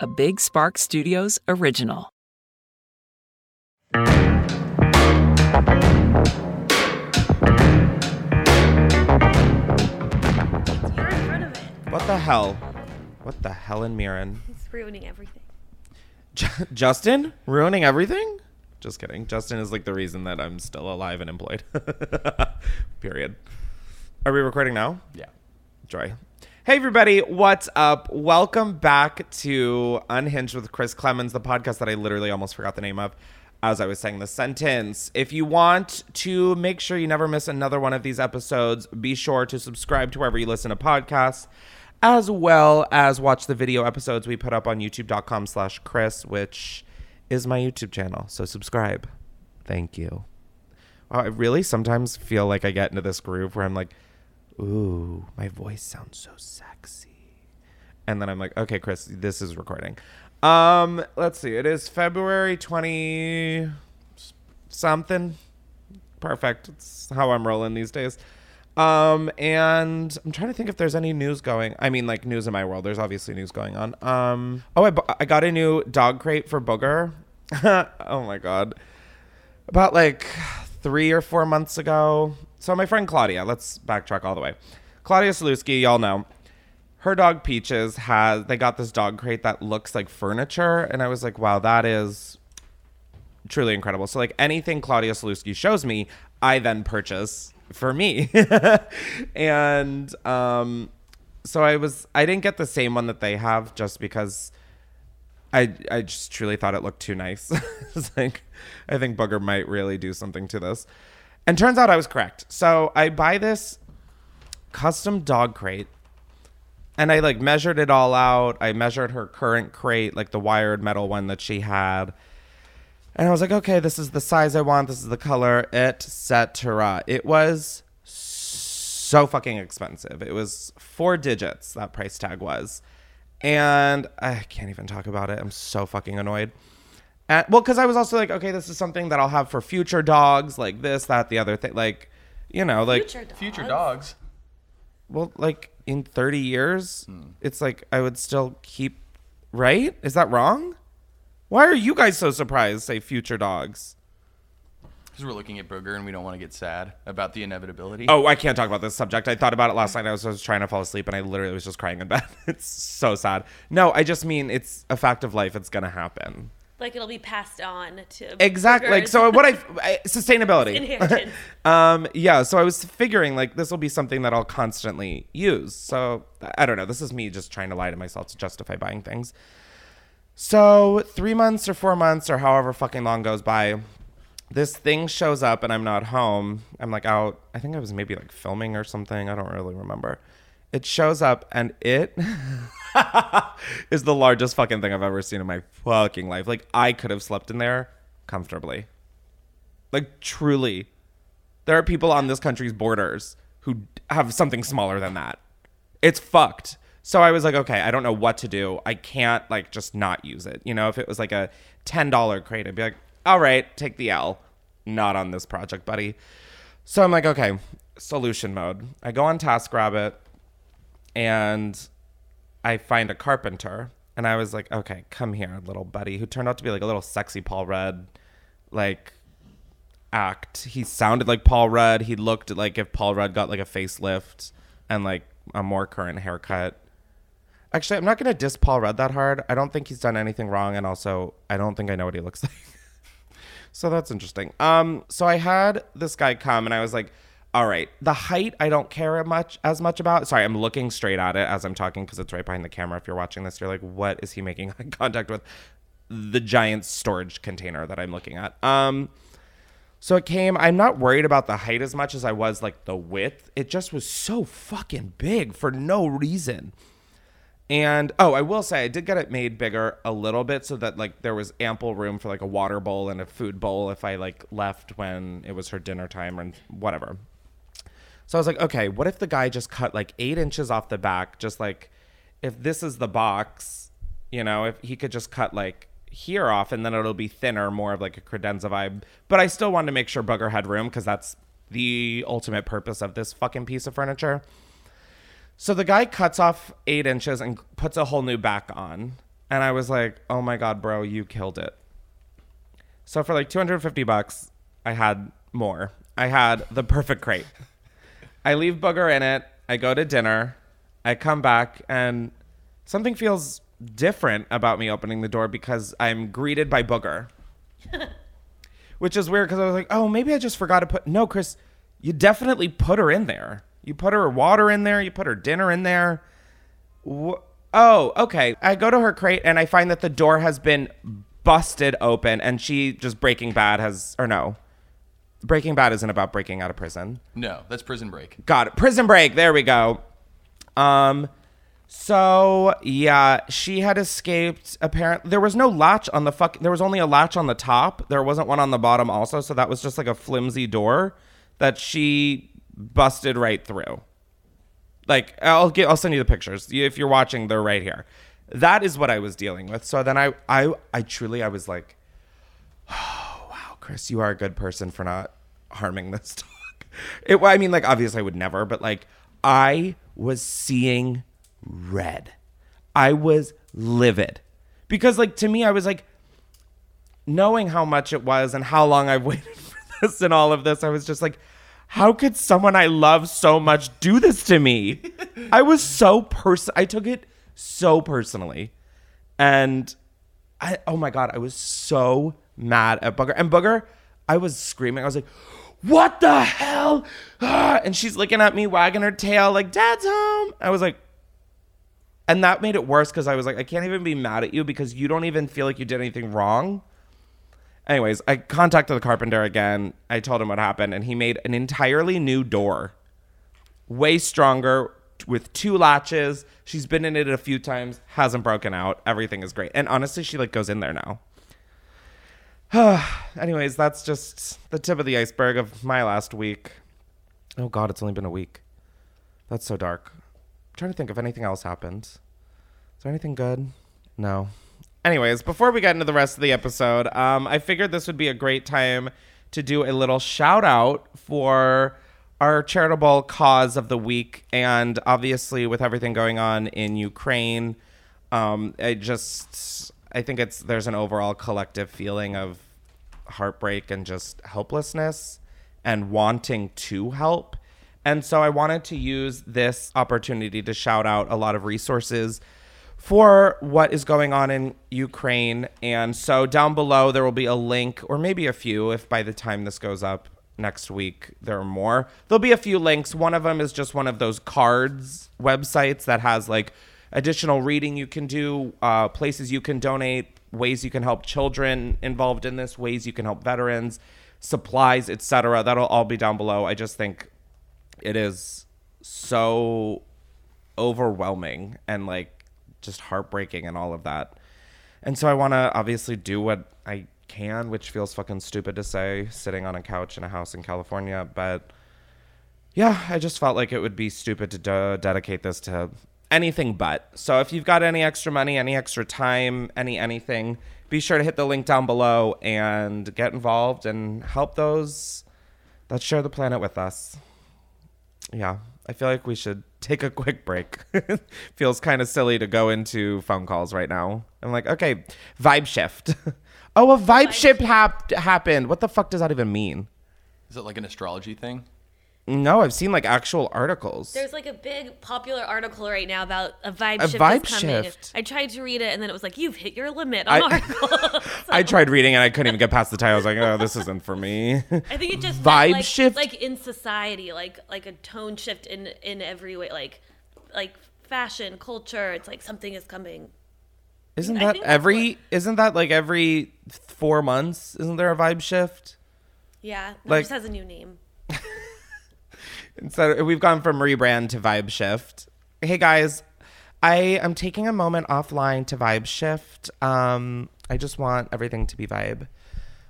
a Big Spark Studios original. You're in front of it. What the hell? What the hell in Mirren? It's ruining everything. J- Justin ruining everything? Just kidding. Justin is like the reason that I'm still alive and employed. Period. Are we recording now? Yeah. Joy. Hey everybody, what's up? Welcome back to Unhinged with Chris Klemens, the podcast that I literally almost forgot the name of as I was saying the sentence. If you want to make sure you never miss another one of these episodes, be sure to subscribe to wherever you listen to podcasts, as well as watch the video episodes we put up on youtube.com slash Chris, which is my YouTube channel. So subscribe. Thank you. I really sometimes feel like I get into this groove where I'm like, ooh, my voice sounds so sexy. And then I'm like, okay, Chris, this is recording. Um, let's see. It is February 20 something. Perfect. It's how I'm rolling these days. Um, and I'm trying to think if there's any news going. I mean, like news in my world. There's obviously news going on. Um, oh, I, bu- I got a new dog crate for Booger. oh my god about like three or four months ago. So my friend Claudia, let's backtrack all the way. Claudia Sulewski, y'all know. Her dog Peaches has they got this dog crate that looks like furniture, and I was like, wow, that is truly incredible. So like anything Claudia Sulewski shows me, I then purchase for me. and um so I was I didn't get the same one that they have just because I I just truly thought it looked too nice. like I think Booger might really do something to this. And turns out I was correct. So I buy this custom dog crate and I like measured it all out. I measured her current crate, like the wired metal one that she had. And I was like, okay, this is the size I want, this is the color, etc. It was so fucking expensive. It was four digits, that price tag was. And I can't even talk about it. I'm so fucking annoyed. And, well, because I was also like, okay, this is something that I'll have for future dogs, like this, that, the other thing. Like, you know, like, Future dogs. Future dogs. well, like in 30 years, hmm. it's like I would still keep, right? Is that wrong? Why are you guys so surprised, say future dogs? Because we're looking at Booger and we don't want to get sad about the inevitability. Oh, I can't talk about this subject. I thought about it last night. I was, I was trying to fall asleep and I literally was just crying in bed. it's so sad. No, I just mean it's a fact of life. It's going to happen. Like it'll be passed on to Exactly. Like, so what I, I sustainability. Um, yeah. So I was figuring like this will be something that I'll constantly use. So I don't know. This is me just trying to lie to myself to justify buying things. So three months or four months or however fucking long goes by, this thing shows up and I'm not home. I'm like out. I think I was maybe like filming or something. I don't really remember. It shows up and it is the largest fucking thing I've ever seen in my fucking life. Like I could have slept in there comfortably. Like truly. There are people on this country's borders who have something smaller than that. It's fucked. So I was like, okay, I don't know what to do. I can't like just not use it. You know, if it was like a $10 crate, I'd be like, all right, take the L. Not on this project, buddy. So I'm like, okay, solution mode. I go on TaskRabbit and I find a carpenter. And I was like, okay, come here, little buddy, who turned out to be like a little sexy Paul Rudd, like act. He sounded like Paul Rudd. He looked like if Paul Rudd got like a facelift and like a more current haircut. Actually, I'm not gonna diss Paul Rudd that hard. I don't think he's done anything wrong, and also I don't think I know what he looks like. so that's interesting. Um, so I had this guy come, and I was like, "All right, the height I don't care much as much about." Sorry, I'm looking straight at it as I'm talking because it's right behind the camera. If you're watching this, you're like, "What is he making eye contact with?" The giant storage container that I'm looking at. Um, so it came. I'm not worried about the height as much as I was like the width. It just was so fucking big for no reason. And oh, I will say I did get it made bigger a little bit so that like there was ample room for like a water bowl and a food bowl if I like left when it was her dinner time or whatever. So I was like, okay, what if the guy just cut like eight inches off the back? Just like if this is the box, you know, if he could just cut like here off and then it'll be thinner, more of like a credenza vibe. But I still wanted to make sure Booger had room because that's the ultimate purpose of this fucking piece of furniture. So the guy cuts off eight inches and puts a whole new back on. And I was like, oh my God, bro, you killed it. So for like 250 bucks, I had more. I had the perfect crate. I leave Booger in it. I go to dinner. I come back and something feels different about me opening the door because I'm greeted by Booger. Which is weird because I was like, oh, maybe I just forgot to put. No, Chris, you definitely put her in there. You put her water in there. You put her dinner in there. Wh- oh, okay. I go to her crate and I find that the door has been busted open and she just Breaking Bad has, or no. Breaking Bad isn't about breaking out of prison. No, that's Prison Break. Got it. Prison Break. There we go. Um, so yeah, she had escaped. Apparently, there was no latch on the fuck. There was only a latch on the top. There wasn't one on the bottom. Also, so that was just like a flimsy door that she busted right through. Like I'll get. I'll send you the pictures if you're watching. They're right here. That is what I was dealing with. So then I, I, I truly, I was like, Chris, you are a good person for not harming this dog. It, I mean, like obviously I would never, but like I was seeing red. I was livid because like to me I was like knowing how much it was and how long I've waited for this and all of this I was just like how could someone I love so much do this to me? I was so person I took it so personally. And I oh my god, I was so mad at Booger. And Booger, I was screaming. I was like, "What the hell?" Ah, And she's looking at me, wagging her tail, like, "Dad's home." I was like, and that made it worse because I was like, I can't even be mad at you because you don't even feel like you did anything wrong. Anyways, I contacted the carpenter again. I told him what happened, and he made an entirely new door, way stronger, with two latches. She's been in it a few times, hasn't broken out. Everything is great, and honestly, she like goes in there now. Anyways, that's just the tip of the iceberg of my last week. Oh God, it's only been a week. That's so dark. I'm trying to think if anything else happened. Is there anything good? No. Anyways, before we get into the rest of the episode, um, I figured this would be a great time to do a little shout out for our charitable cause of the week. And obviously, with everything going on in Ukraine, um, I just I think it's there's an overall collective feeling of heartbreak and just helplessness and wanting to help. And so I wanted to use this opportunity to shout out a lot of resources for what is going on in Ukraine. And so down below, there will be a link, or maybe a few, if by the time this goes up next week there are more. There'll be a few links. One of them is just one of those cards websites that has like additional reading you can do, uh, places you can donate, ways you can help children involved in this, ways you can help veterans, supplies, etc. That'll all be down below. I just think it is so overwhelming and like just heartbreaking and all of that. And so I want to obviously do what I can, which feels fucking stupid to say sitting on a couch in a house in California, but yeah, I just felt like it would be stupid to de- dedicate this to anything but. So if you've got any extra money, any extra time, any anything, be sure to hit the link down below and get involved and help those that share the planet with us. Yeah, I feel like we should take a quick break. Feels kind of silly to go into phone calls right now. I'm like, okay, vibe shift. oh, a vibe, shift hap- happened. What the fuck does that even mean? Is it like an astrology thing? No, I've seen like actual articles. There's like a big popular article right now about a vibe A shift vibe is coming. shift. I tried to read it and then it was like you've hit your limit on I- articles. I tried reading and I couldn't even get past the title. I was like, oh, this isn't for me. I think it just Vibe like, shift? like in society, like like a tone shift in in every way, like like fashion, culture. It's like something is coming. Isn't that every? Isn't that like every four months? Isn't there a vibe shift? Yeah, Like- it just has a new name. So we've gone from rebrand to vibe shift. Hey guys, I am taking a moment offline to vibe shift. Um, I just want everything to be vibe.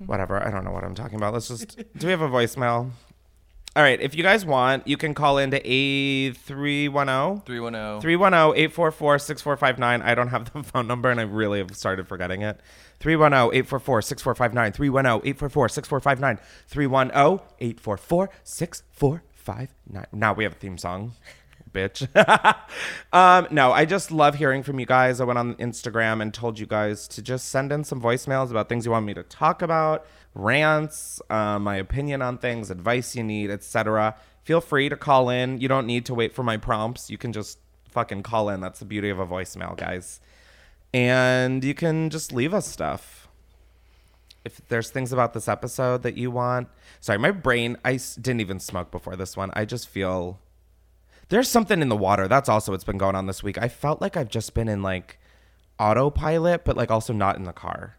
Whatever. I don't know what I'm talking about. Let's just. do we have a voicemail? All right. If you guys want, you can call into A three one zero. 310. 310-844-6459. I don't have the phone number and I really have started forgetting it. 310 844 6459. 310 844 6459. 310-844-6459. 310-844-6459. 310-844-6459. Now we have a theme song. bitch. um, no, I just love hearing from you guys. I went on Instagram and told you guys to just send in some voicemails about things you want me to talk about, rants, uh, my opinion on things, advice you need, etc. Feel free to call in. You don't need to wait for my prompts. You can just fucking call in. That's the beauty of a voicemail, guys. And you can just leave us stuff if there's things about this episode that you want. Sorry, my brain. I didn't even smoke before this one. I just feel there's something in the water. That's also what's been going on this week. I felt like I've just been in like autopilot, but like also not in the car.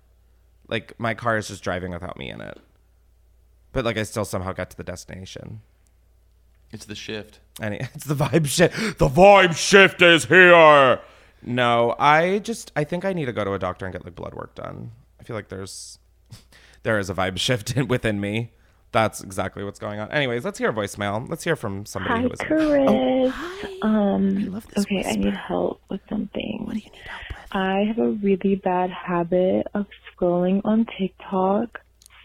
Like my car is just driving without me in it. But like I still somehow got to the destination. It's the shift. And it's the vibe shift. The vibe shift is here. No, I just I think I need to go to a doctor and get like blood work done. I feel like there's there is a vibe shift in, within me. That's exactly what's going on. Anyways, let's hear a voicemail. Let's hear from somebody Hi, who is. Chris. Oh, um, love this okay, I need help with something. What do you need help with? I have a really bad habit of scrolling on TikTok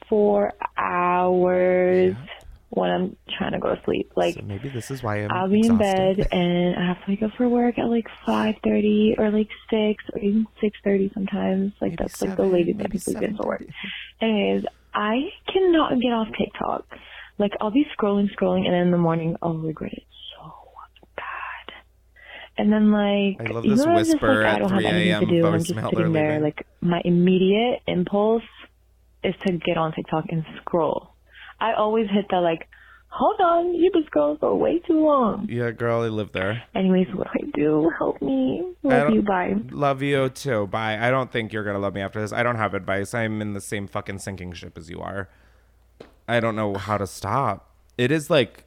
for hours when I'm trying to go to sleep. Like, So maybe this is why I'm. I'll be in bed and I have to wake up for work at like 5.30 or like 6 or even 6.30 sometimes. Like, Maybe that's like the latest I can sleep in for work. Anyways, I cannot get off TikTok. Like I'll be scrolling, scrolling, and then in the morning I'll regret it so bad. And then like I love this I'm just, like, I at don't have 3 anything a.m. to do. I'm just voicemail sitting there. Like my immediate impulse is to get on TikTok and scroll. I always hit that like, hold on, you've been scrolling for way too long. Yeah, girl, I live there. Anyways, what do I do? Help me. I Love you. Bye. Love you too. Bye. I don't think you're gonna love me after this. I don't have advice. I'm in the same fucking sinking ship as you are. I don't know how to stop. It is like,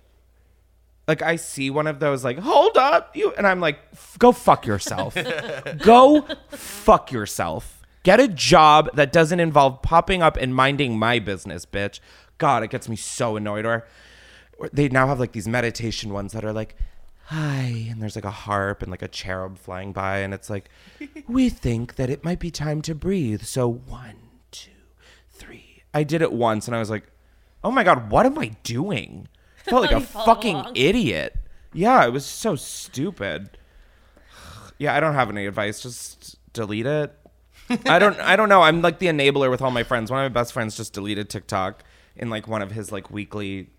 like I see one of those like, hold up, you, and I'm like, go fuck yourself. go fuck yourself. Get a job that doesn't involve popping up and minding my business, bitch. God, it gets me so annoyed. Or, or they now have like these meditation ones that are like, hi, and there's like a harp and like a cherub flying by, and it's like, we think that it might be time to breathe. So one, two, three. I did it once, and I was like, oh my god, what am I doing? I felt like a fucking along. idiot. Yeah, it was so stupid. Yeah, I don't have any advice. Just delete it. I don't I don't know. I'm like the enabler with all my friends. One of my best friends just deleted TikTok in like one of his like weekly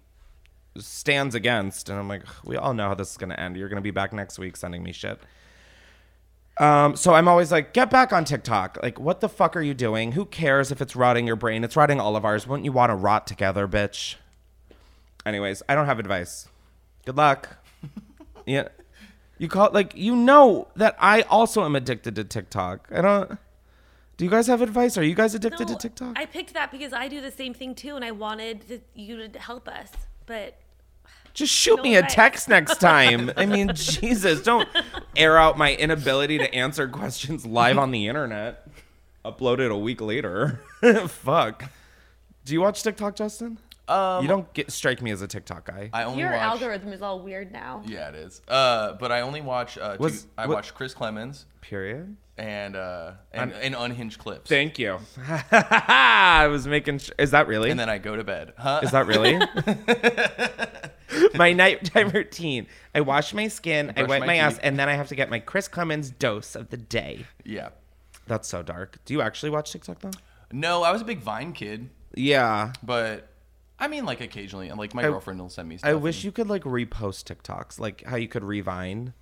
stands against and I'm like we all know how this is going to end. You're going to be back next week sending me shit. Um so I'm always like get back on TikTok. Like what the fuck are you doing? Who cares if it's rotting your brain? It's rotting all of ours. Wouldn't you want to rot together, bitch? Anyways, I don't have advice. Good luck. yeah. You call like you know that I also am addicted to TikTok. I don't Do you guys have advice? Are you guys addicted to TikTok? I picked that because I do the same thing too, and I wanted to, you to help us. But Just shoot No me a text next time. I mean, Jesus, don't air out my inability to answer questions live on the internet. Upload it a week later. Fuck. Do you watch TikTok, Justin? Um, you don't get strike me as a TikTok guy. I only your watch. algorithm is all weird now. Yeah, it is. Uh, but I only watch. Uh, two, Was- I what- watch Chris Klemens Period. And uh, and, and unhinged clips. Thank you. I was making. Sh- is that really? and then I go to bed. Huh? Is that really? my nighttime routine. I wash my skin, I brush wipe my my, ass, and then I have to get my Chris Klemens dose of the day. yeah. That's so dark. Do you actually watch TikTok though? No, I was a big Vine kid, Yeah. but I mean, like occasionally, and like my I- girlfriend will send me stuff. I wish and- you could like repost TikToks, like how you could revine.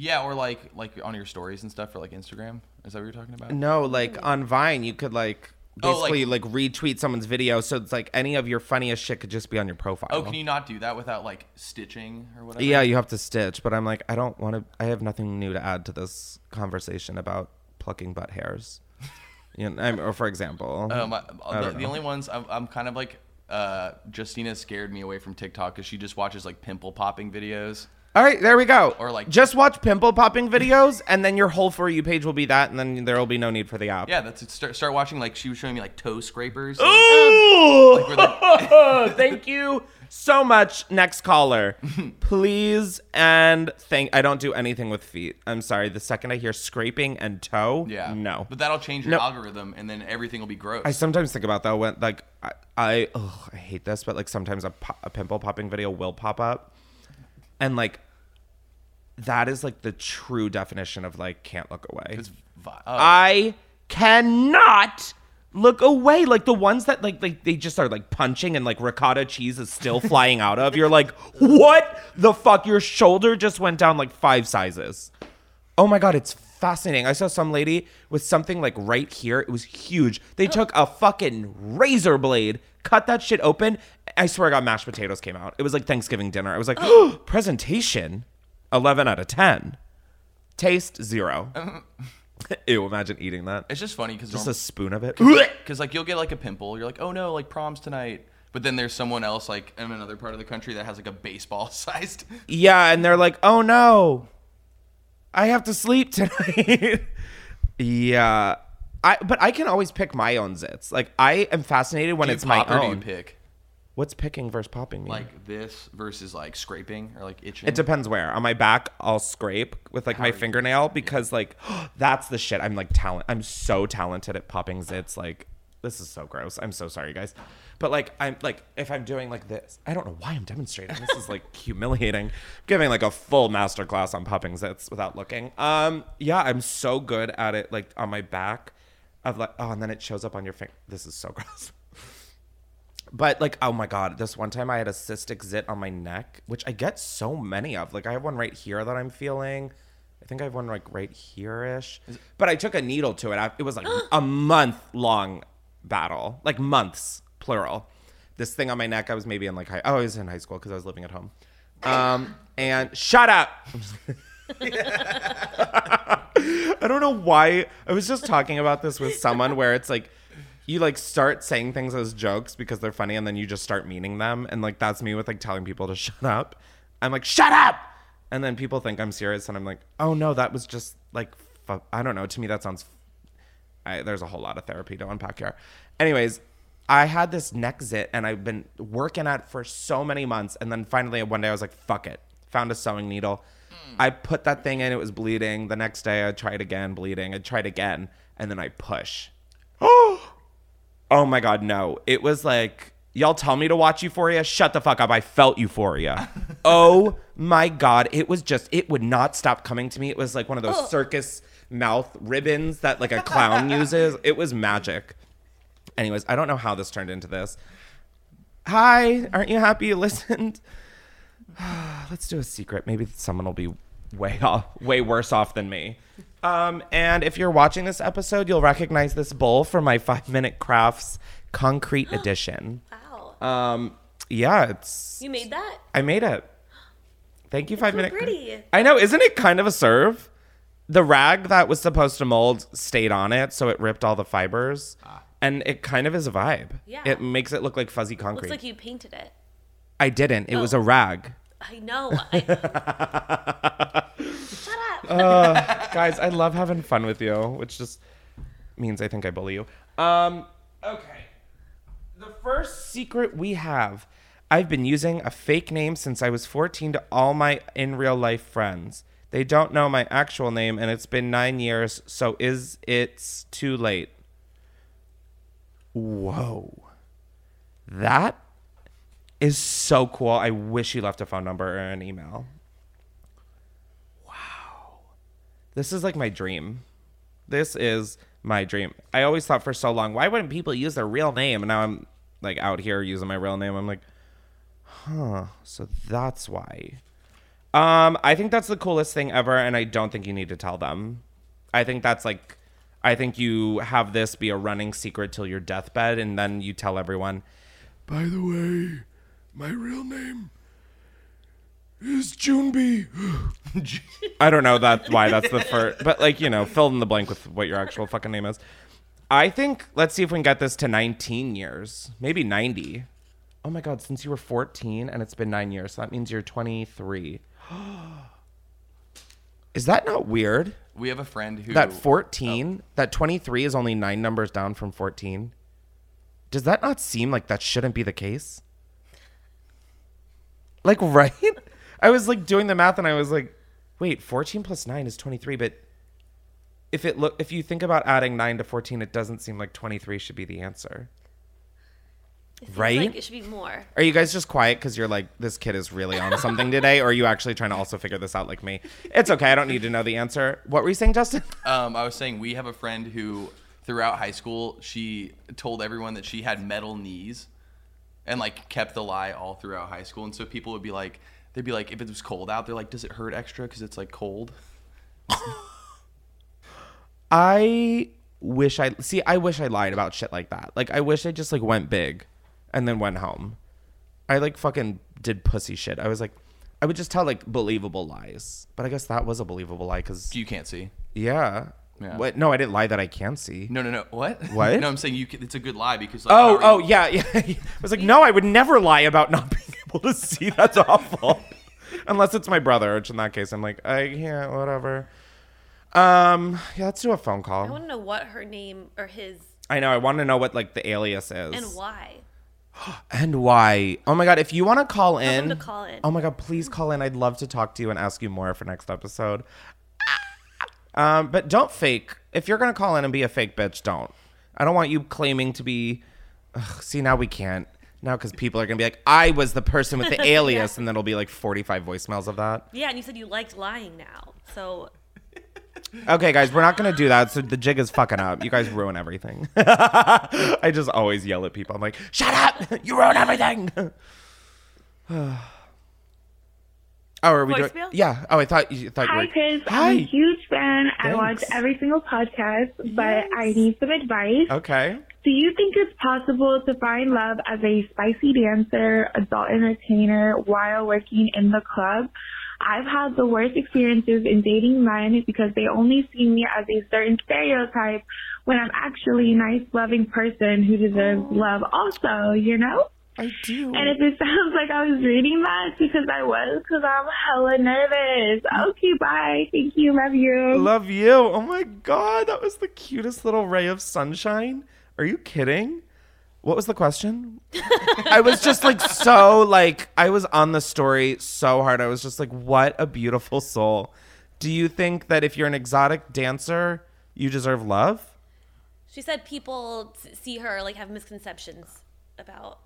Yeah, or like like on your stories and stuff for like Instagram. Is that what you're talking about? No, like on Vine, you could like Oh, like- basically like, retweet someone's video, so it's like any of your funniest shit could just be on your profile. Oh, can you not do that without like stitching or whatever? Yeah, you have to stitch, but I'm like, I don't want to. I have nothing new to add to this conversation about plucking butt hairs. you know, I'm, or for example, Um, I, I the, don't the know. only ones I'm, I'm kind of like uh, Justina scared me away from TikTok because she just watches like pimple popping videos. All right, there we go. or, like- just watch pimple popping videos, and then your whole for you page will be that, and then there will be no need for the app. Yeah, that's start, start watching like she was showing me like toe scrapers. Ooh! Like, where Thank you so much. Next caller, please. And thank. I don't do anything with feet. I'm sorry. The second I hear scraping and toe, Yeah. no. But that'll change your No. algorithm, and then everything will be gross. I sometimes think about that when like I I, ugh, I hate this, but like sometimes a, po- a pimple popping video will pop up, and like that is like the true definition of like can't look away. It's vi- oh, I cannot look away. Like the ones that like like they just are like punching and like ricotta cheese is still flying out of. You're like, what the fuck? Your shoulder just went down like five sizes. Oh my god, it's fascinating. I saw some lady with something like right here. It was huge. They took a fucking razor blade, cut that shit open. I swear I got mashed potatoes came out. It was like Thanksgiving dinner. I was like, oh. presentation, eleven out of ten. Taste zero. Ew, imagine eating that. it's just funny because Just a spoon of it. because like you'll get like a pimple. You're like, oh no, like prom's tonight. But then there's someone else like in another part of the country that has like a baseball sized. Yeah, and they're like, "Oh no, I have to sleep tonight." yeah, I but I can always pick my own zits. Like I am fascinated when it's my or do you own. pick What's picking versus popping? Mean? like this versus like scraping or like itching? it depends where. On my back, I'll scrape with like my fingernail because like that's the shit. I'm like talent. I'm so talented at popping zits. Like this is so gross. I'm so sorry, guys. But like I'm like if I'm doing like this, I don't know why I'm demonstrating. This is like humiliating. giving like a full master class on popping zits without looking. Um, yeah, I'm so good at it. Like on my back, of like oh, and then it shows up on your finger. This is so gross. But like, oh my god, this one time I had a cystic zit on my neck, which I get so many of. Like, I have one right here that I'm feeling. I think I have one like right here ish. But I took a needle to it. I, it was like a month long battle, like months plural. This thing on my neck, I was maybe in like high. Oh, I was in high school because I was living at home. Um, and shut up. I don't know why. I was just talking about this with someone where it's like you like start saying things as jokes because they're funny and then you just start meaning them. And like that's me with like telling people to shut up. I'm like, shut up. And then people think I'm serious and I'm like, oh no, that was just like, fu- I don't know. To me, that sounds, I, there's a whole lot of therapy to unpack here. Anyways, I had this neck zit and I've been working at it for so many months. And then finally one day I was like, fuck it. Found a sewing needle. Mm. I put that thing in, it was bleeding. The next day I tried again, bleeding. I tried again. And then I push. Oh Oh my god, no. It was like y'all tell me to watch Euphoria. Shut the fuck up. I felt Euphoria. oh my god, it was just it would not stop coming to me. It was like one of those circus mouth ribbons that like a clown uses. It was magic. Anyways, I don't know how this turned into this. Hi, aren't you happy you listened? Let's do a secret. Maybe someone will be way off, way worse off than me. Um, and if you're watching this episode, you'll recognize this bowl from my Five Minute Crafts Concrete Edition. Wow. Um, yeah, it's you made that? I made it. Thank you, Five so Minute. Pretty. I know, isn't it kind of a serve? The rag that was supposed to mold stayed on it, so it ripped all the fibers, and it kind of is a vibe. Yeah. it makes it look like fuzzy concrete. Looks like you painted it. I didn't. It was Oh. a rag. I know. I, Shut up. guys i love having fun with you which just means i think i bully you. Um okay. The first secret we have i've been using a fake name since i was 14 to all my in real life friends. They don't know my actual name and it's been nine years so is it's too late? Whoa. That is so cool i wish you left a phone number or an email Wow. This is like my dream. This is my dream. I always thought for so long, why wouldn't people use their real name? And now I'm like out here using my real name. I'm like, huh. So that's why. Um, I think that's the coolest thing ever, and I don't think you need to tell them. I think that's like, I think you have this be a running secret till your deathbed, and then you tell everyone. By the way, my real name is Junebee. I don't know that's why that's the first, but like you know, fill in the blank with what your actual fucking name is. I think let's see if we can get this to 19 years, maybe 90. Oh my god, since you were 14 and it's been nine years, so that means you're 23. Is that not weird? We have a friend who That 14, that 23 is only nine numbers down from 14. Does that not seem like that shouldn't be the case? Like, right? I was like doing the math and I was like, wait, 14 plus 9 is 23, but if it look if you think about adding 9 to 14, it doesn't seem like 23 should be the answer. It seems Right? Like it should be more. Are you guys just quiet because you're like, this kid is really on something today? Or are you actually trying to also figure this out like me? It's okay. I don't need to know the answer. What were you saying, Justin? Um, I was saying we have a friend who, throughout high school, she told everyone that she had metal knees, and like kept the lie all throughout high school. And so people would be like, they'd be like, if it was cold out, they're like, does it hurt extra because it's like cold? I wish I see. I wish I lied about shit like that. Like I wish I just like went big, and then went home. I like fucking did pussy shit. I was like, I would just tell like believable lies. But I guess that was a believable lie because You can't see. yeah. Yeah. What? No, I didn't lie that I can't see. No, no, no. What? What? no, I'm saying you. Can, it's a good lie because. Like, Oh, oh you- yeah, yeah. I was like, no, I would never lie about not being able to see. That's awful. Unless it's my brother, which in that case, I'm like, I can't, whatever. Um, yeah, let's do a phone call. I call. want to know what her name or his I know. I want to know what like the alias is and why. And why? Oh my god, if you want to call in, them to call in. oh my god, please call in. I'd love to talk to you and ask you more for next episode. Um, but don't fake. If you're gonna call in and be a fake bitch, don't. I don't want you claiming to be. Ugh, see, now we can't. Now, because people are gonna be like, I was the person with the alias, and then it'll be like 45 voicemails of that. Yeah, and you said you liked lying now. So Okay, guys, we're not gonna do that. So the jig is fucking up. You guys ruin everything. I just always yell at people. I'm like, shut up! You ruin everything. oh, are we doing? Yeah. Oh, I thought you thought Hi, you were. Chris. Hi. I'm a huge fan. I watch every single podcast, but I need some advice. Okay. Do you think it's possible to find love as a spicy dancer, adult entertainer while working in the club? I've had the worst experiences in dating men because they only see me as a certain stereotype when I'm actually a nice, loving person who deserves oh. love also, you know? I do. And if it sounds like I was reading that, because I was, because I'm hella nervous. Okay, bye. Thank you. Love you. Love you. Oh my god, that was the cutest little ray of sunshine. Are you kidding? What was the question? I was just like so like I was on the story so hard. I was just like, what a beautiful soul. Do you think that if you're an exotic dancer, you deserve love? she said people see her like have misconceptions about.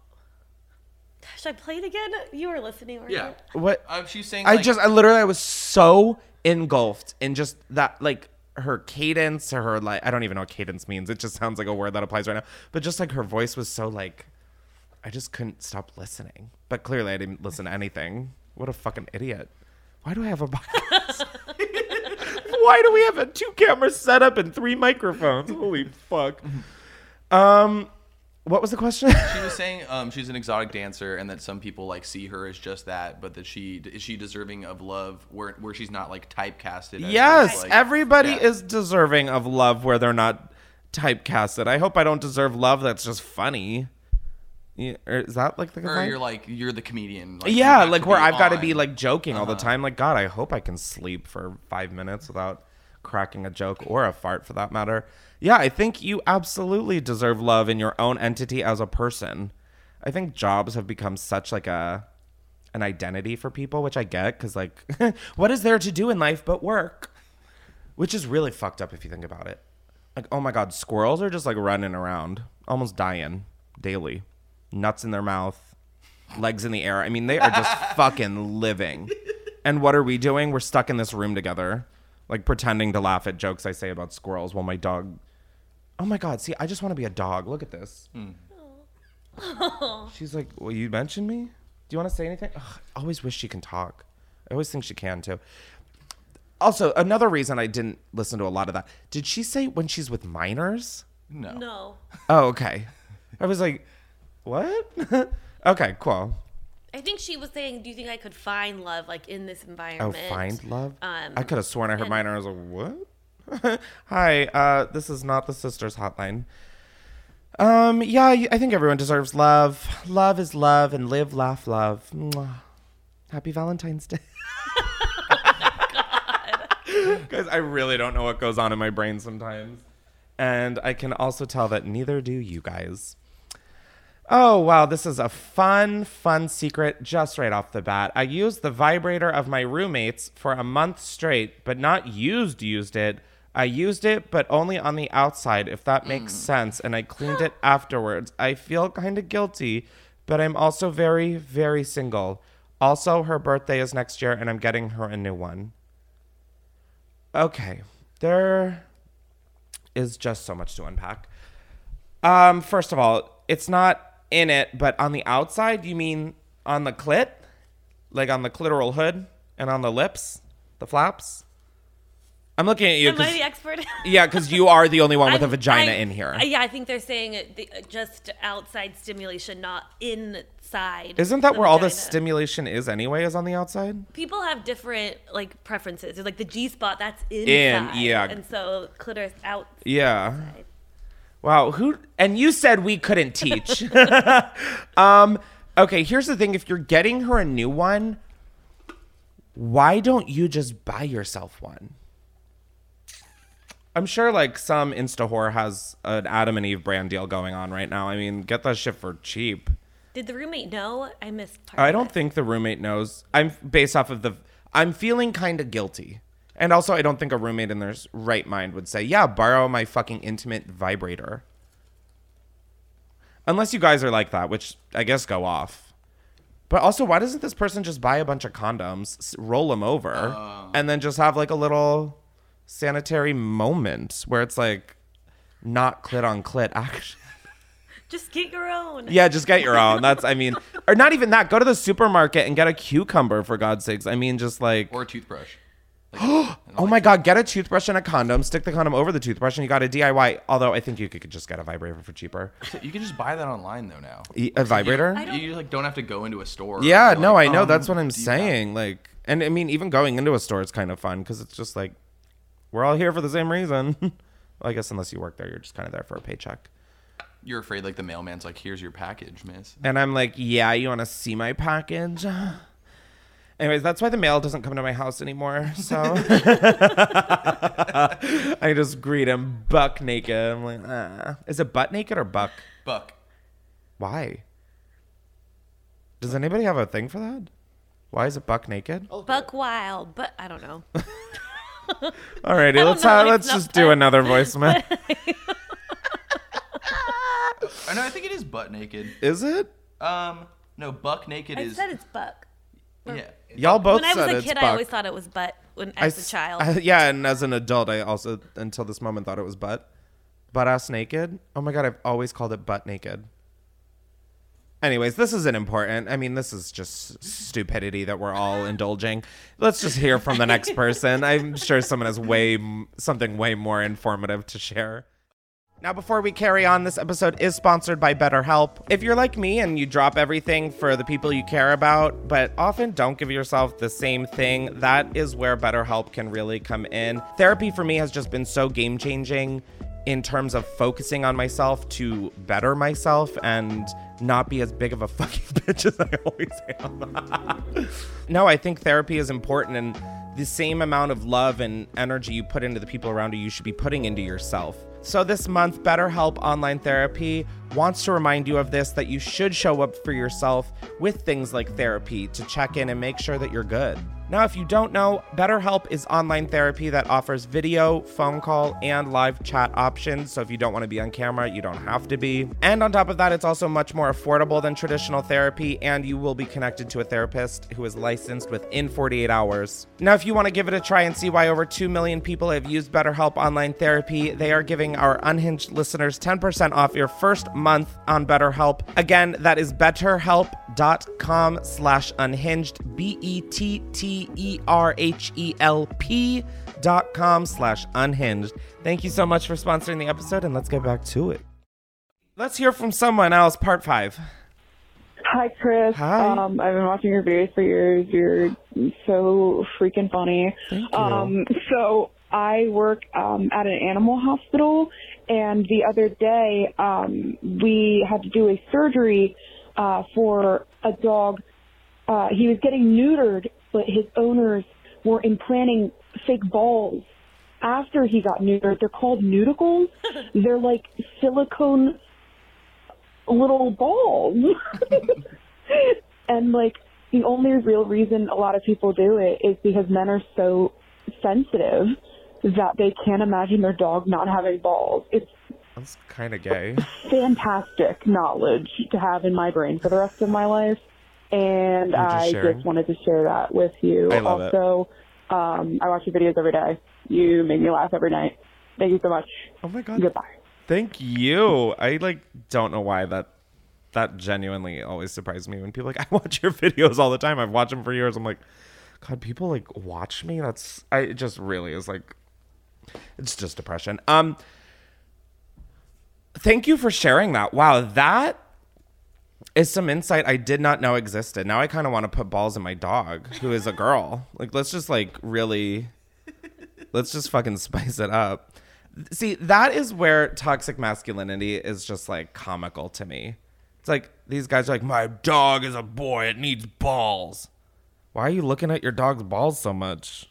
Should I play it again? You were listening. Weren't Yeah. You? What Uh, she's saying. I like- just I literally I was so engulfed in just that like her cadence or her like I don't even know what cadence means. It just sounds like a word that applies right now. But just like her voice was so like I just couldn't stop listening. But clearly I didn't listen to anything. What a fucking idiot. Why do I have a podcast? Why do we have a two camera setup and three microphones? Holy fuck. Um what was the question? She was saying um, she's an exotic dancer, and that some people like see her as just that, but that she is she deserving of love, where where she's not like typecasted. As Yes, like- everybody Yeah. is deserving of love where they're not typecasted. I hope I don't deserve love that's just funny. Yeah, or is that like the Or you're like you're the comedian. Like, yeah, like where I've got to be like joking all the Uh-huh. time. Like God, I hope I can sleep for five minutes without cracking a joke or a fart for that matter. Yeah, I think you absolutely deserve love in your own entity as a person. I think jobs have become such like a an identity for people, which I get because like, what is there to do in life but work? Which is really fucked up if you think about it. Like, oh my god, squirrels are just like running around, almost dying daily, nuts in their mouth, legs in the air. I mean, they are just fucking living. And what are we doing? We're stuck in this room together, like pretending to laugh at jokes I say about squirrels while my dog. Oh my god, see, I just want to be a dog. Look at this. Hmm. She's like, Well, you mentioned me? Do you want to say anything? Ugh, I always wish she can talk. I always think she can too. Also, another reason I didn't listen to a lot of that. Did she say when she's with minors? no. No. Oh, okay. I was like, what? okay, cool. I think she was saying, "Do you think I could find love like in this environment?" Oh, environment?" find love? Um, I could have sworn I heard mine, and- I was like, what? Hi, uh, this is not the sisters hotline. Um, yeah, I think everyone deserves love. Love is love, and live, laugh, love. Mwah. Happy Valentine's Day. Guys, I really don't know what goes on in my brain sometimes. And I can also tell that neither do you guys. Oh, wow. This is a fun, fun secret just right off the bat. I used the vibrator of my roommates for a month straight, but not used, used it. I used it, but only on the outside, if that Mm. makes sense, and I cleaned it afterwards. I feel kind of guilty, but I'm also very, very single. Also, her birthday is next year, and I'm getting her a new one. Okay, there is just so much to unpack. Um, first of all, it's not in it, but on the outside, you mean on the clit? Like on the clitoral hood and on the lips, the flaps? I'm looking at you. Am I the expert? yeah, because you are the only one with a I'm- vagina I- in here. Uh, yeah, I think they're saying the, uh, just outside stimulation, not inside. Isn't that where all the stimulation is anyway? Is on the outside? People have different like preferences. There's like the G spot that's inside, yeah. and so clitoris out. Yeah. Wow. Who? And you said we couldn't teach. um. Okay. Here's the thing: if you're getting her a new one, why don't you just buy yourself one? I'm sure like some Insta whore has an Adam and Eve brand deal going on right now. I mean, get that shit for cheap. Did the roommate know? I missed part. I don't it. think the roommate knows. I'm based off of the. I'm feeling kind of guilty, and also I don't think a roommate in their right mind would say, "Yeah, borrow my fucking intimate vibrator." Unless you guys are like that, which I guess go off. But also, why doesn't this person just buy a bunch of condoms, roll them over, oh. and then just have like a little sanitary moment where it's like not clit on clit action? Just get your own. Yeah, just get your own. That's, I mean, or not even that. Go to the supermarket and get a cucumber for God's sakes. I mean, just like, Or a toothbrush. oh my God, get a toothbrush and a condom, stick the condom over the toothbrush, and you got a DIY. Although I think you could just get a vibrator for cheaper. You can just buy that online though now. E- A vibrator? I don't- You like don't have to go into a store. Yeah, no, like, I know. um, That's what I'm do you have- saying. Like, and I mean, even going into a store is kind of fun because it's just like, we're all here for the same reason. well, I guess unless you work there, you're just kind of there for a paycheck. You're afraid like the mailman's like, here's your package, miss. And I'm like, yeah, you want to see my package? Anyways, that's why the mail doesn't come to my house anymore. So I just greet him buck naked. I'm like, ah. Is it butt naked or buck? Buck. Why? Does anybody have a thing for that? Why is it buck naked? Buck wild, but I don't know. Alrighty, don't let's know, have, let's just do butt. another voicemail. I know. I think it is butt naked. is it? Um, no, buck naked I is. said it's buck. Yeah. Y'all both when I said was a it's kid, buck. I always thought it was butt when I as a s- child. I- yeah, and as an adult, I also until this moment thought it was butt, butt ass naked. Oh my god, I've always called it butt naked. Anyways, this isn't important. I mean, this is just stupidity that we're all indulging. Let's just hear from the next person. I'm sure someone has way m- something way more informative to share. Now, before we carry on, this episode is sponsored by BetterHelp. If you're like me and you drop everything for the people you care about, but often don't give yourself the same thing, that is where BetterHelp can really come in. Therapy for me has just been so game changing in terms of focusing on myself to better myself and not be as big of a fucking bitch as I always am. no, I think therapy is important and the same amount of love and energy you put into the people around you, you should be putting into yourself. So, this month, BetterHelp Online Therapy wants to remind you of this that you should show up for yourself with things like therapy to check in and make sure that you're good. Now, if you don't know, BetterHelp is online therapy that offers video, phone call, and live chat options. So if you don't want to be on camera, you don't have to be. And on top of that, it's also much more affordable than traditional therapy, and you will be connected to a therapist who is licensed within 48 hours. Now, if you want to give it a try and see why over 2 million people have used BetterHelp online therapy, they are giving our unhinged listeners 10% off your first month on BetterHelp. Again, that is betterhelp.com slash unhinged, E B-E-T-T-E-R-H-E-L-P dot com slash unhinged. Thank you so much for sponsoring the episode, and let's get back to it. Let's hear from someone else, part five. Hi, Chris. Hi. Um, I've been watching your videos for years. You're so freaking funny. Thank you. Um, so I work um, at an animal hospital, and the other day um, we had to do a surgery uh, for a dog. Uh, he was getting neutered, but his owners were implanting fake balls after he got neutered. They're called Neuticles. They're like silicone little balls. and like the only real reason a lot of people do it is because men are so sensitive that they can't imagine their dog not having balls. It's That's kind of gay. fantastic knowledge to have in my brain for the rest of my life. And just I sharing. just wanted to share that with you. I love it. also, um, I watch your videos every day. You make me laugh every night. Thank you so much. Oh my god. Goodbye. Thank you. I like don't know why that that genuinely always surprised me when people are like I watch your videos all the time. I've watched them for years. I'm like, God, people like watch me. That's I it just really is like it's just depression. Um thank you for sharing that. Wow, that is some insight I did not know existed. Now I kind of want to put balls in my dog, who is a girl. Like let's just like really let's just fucking spice it up. See, that is where toxic masculinity is just like comical to me. It's like these guys are like, my dog is a boy, it needs balls. Why are you looking at your dog's balls so much?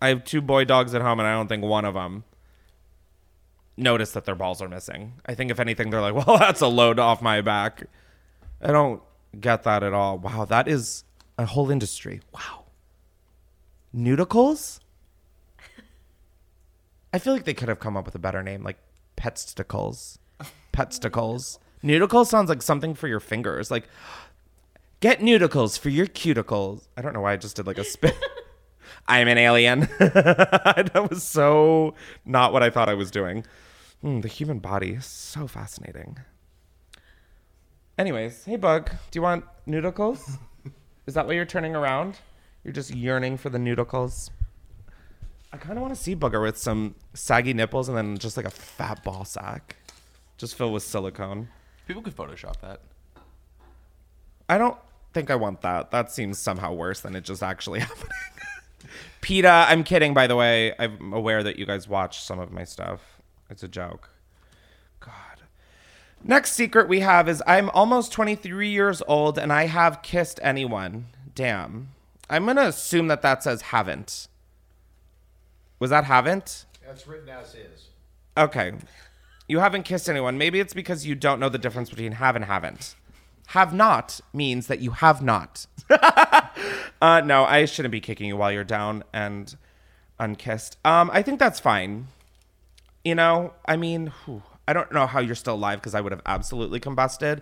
I have two boy dogs at home, and I don't think one of them noticed that their balls are missing. I think if anything, they're like, well, that's a load off my back. I don't get that at all. Wow, that is a whole industry. Wow. Neuticles? I feel like they could have come up with a better name, like Petsticles. Petsticles. Neuticles sounds like something for your fingers. Like, get neuticles for your cuticles. I don't know why I just did like a spit. I'm an alien. that was so not what I thought I was doing. Hmm, the human body is so fascinating. Anyways, hey Bug, do you want neuticles? is that why you're turning around? You're just yearning for the neuticles. I kind of want to see Bugger with some saggy nipples and then just like a fat ball sack, just filled with silicone. People could Photoshop that. I don't think I want that. That seems somehow worse than it just actually happening. PETA, I'm kidding, by the way. I'm aware that you guys watch some of my stuff. It's a joke. God. Next secret we have is I'm almost 23 years old and I have kissed anyone. Damn. I'm going to assume that that says haven't. Was that haven't? That's written as is. Okay. You haven't kissed anyone. Maybe it's because you don't know the difference between have and haven't. Have not means that you have not. uh, no, I shouldn't be kicking you while you're down and unkissed. Um, I think that's fine. You know, I mean, whew, I don't know how you're still alive because I would have absolutely combusted.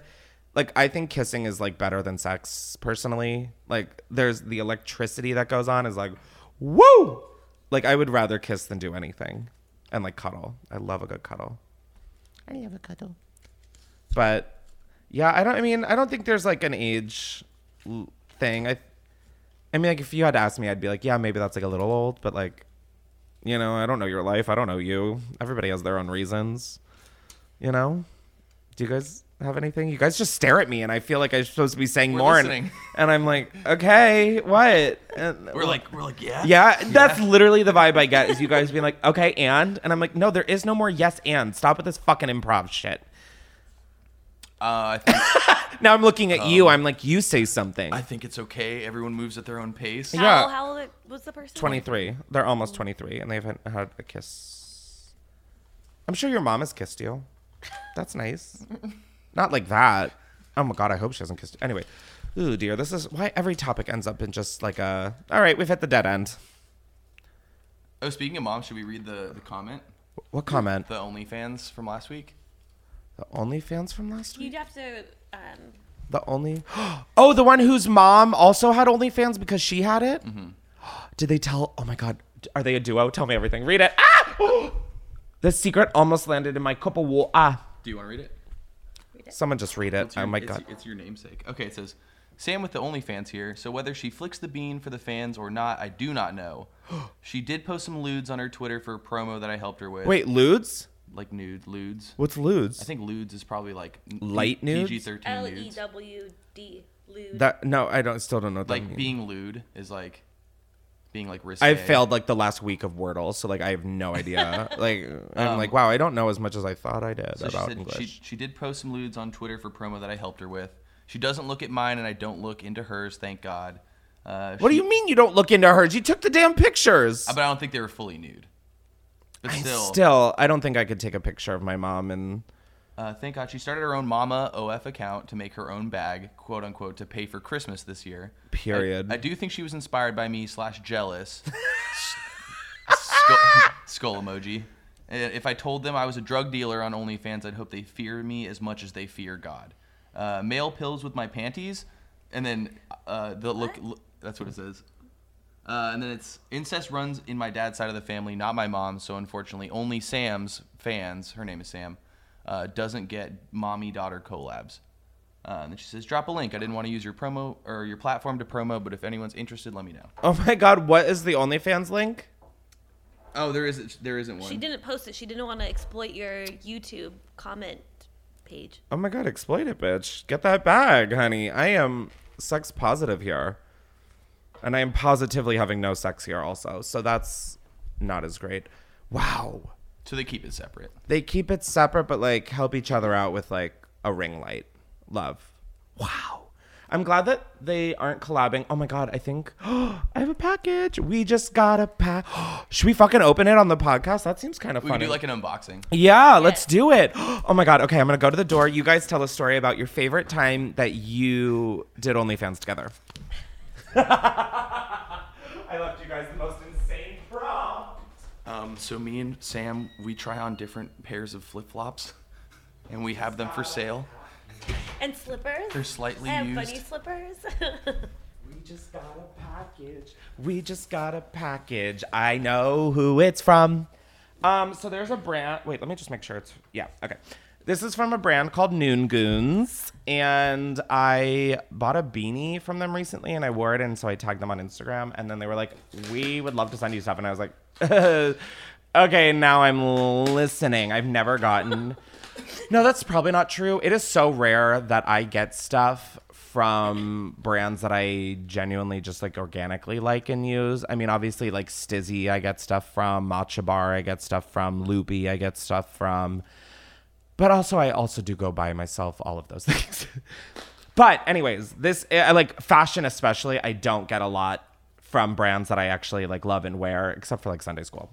Like, I think kissing is like better than sex personally. Like, there's the electricity that goes on is like, woo! Like, I would rather kiss than do anything and like cuddle. I love a good cuddle. I love a cuddle. But yeah, I don't. I mean, I don't think there's like an age thing. I, I mean, like if you had asked me, I'd be like, yeah, maybe that's like a little old. But like, you know, I don't know your life. I don't know you. Everybody has their own reasons. You know. Do you guys have anything? You guys just stare at me, and I feel like I'm supposed to be saying We're more. And, and I'm like, okay, what? And, We're like, we're like, yeah. yeah, that's literally the vibe I get is you guys being like, okay, and? And I'm like, no, there is no more yes and. Stop with this fucking improv shit. Uh, I think Now I'm looking at you. I'm like, you say something. I think it's okay. Everyone moves at their own pace. How, Yeah. how old was the person? 23. They're almost 23 and they haven't had a kiss. I'm sure your mom has kissed you. That's nice. Not like that. Oh my god, I hope she hasn't kissed you. Anyway, ooh dear, this is why every topic ends up in just like a. All right, we've hit the dead end. Oh, speaking of mom, should we read the, the comment? What comment? The OnlyFans from last week? The OnlyFans from last week. You'd have to. Um, The only. Oh, the one whose mom also had OnlyFans because she had it. Did they tell? Oh my god, are they a duo? Tell me everything. Read it. Ah! the secret almost landed in my cup of water. Ah, Do you want to read it? someone just read it. It's your, oh my it's, god. It's your namesake. Okay, it says Sam with the OnlyFans here. So whether she flicks the bean for the fans or not, I do not know. she did post some lewds on her Twitter for a promo that I helped her with. Wait, lewds? Like nude lewds. What's lewds? I think lewds is probably like n- Light nudes? PG thirteen L E nudes. W D. Lewd. that no, I don't. Still don't know. What that Like means. being lewd is like being like risque. I've failed like the last week of Wordle, so like I have no idea. like I'm like, wow, I don't know as much as I thought I did Um, So she about said English. she, she did post some lewds on Twitter for promo that I helped her with. She doesn't look at mine, and I don't look into hers. Thank God. Uh, what do she- you mean you don't look into hers? You took the damn pictures. Uh, But I don't think they were fully nude. But I still, still, I don't think I could take a picture of my mom and Uh, thank God she started her own Mama OF account to make her own bag, quote unquote, to pay for Christmas this year. Period. I, I do think she was inspired by me slash jealous. skull, skull emoji. If I told them I was a drug dealer on OnlyFans, I'd hope they fear me as much as they fear God. Uh, male pills with my panties, and then uh, the look, look. That's what it says. Uh, and then it's incest runs in my dad's side of the family, not my mom's. So unfortunately, only Sam's fans. Her name is Sam. Uh, doesn't get mommy daughter collabs. Uh, and then she says, "Drop a link. I didn't want to use your promo or your platform to promo, but if anyone's interested, let me know." Oh my god, what is the OnlyFans link? Oh, there isn't. There isn't one. She didn't post it. She didn't want to exploit your YouTube comment page. Oh my god, exploit it, bitch. Get that bag, honey. I am sex positive here. And I am positively having no sex here also. So that's not as great. Wow. So they keep it separate. They keep it separate but like help each other out with like a ring light. Love. Wow. I'm glad that they aren't collabing. Oh my god, I think I have a package. We just got a pack. Should we fucking open it on the podcast? That seems kind of We funny. can do like an unboxing. Yeah, let's do it. Oh my god. Okay, I'm gonna go to the door. You guys tell a story about your favorite time that you did OnlyFans together. I left you guys the most insane prom. Um, so me and Sam, we try on different pairs of flip flops, and we have them for sale. And slippers. They're slightly I have used. bunny slippers. We just got a package. We just got a package. I know who it's from. Um, so there's a brand. Wait, let me just make sure it's yeah. Okay. This is from a brand called Noon Goons, and I bought a beanie from them recently, and I wore it, and so I tagged them on Instagram, and then they were like, "We would love to send you stuff," and I was like, "Okay, now I'm listening." I've never gotten. No, that's probably not true. It is so rare that I get stuff from brands that I genuinely just like organically like and use. I mean, obviously, like Stiiizy, I get stuff from Matcha Bar, I get stuff from Loopy, I get stuff from. But also, I also do go buy myself all of those things. but, anyways, this, eh, I like fashion, especially, I don't get a lot from brands that I actually like love and wear, except for like Sunday school.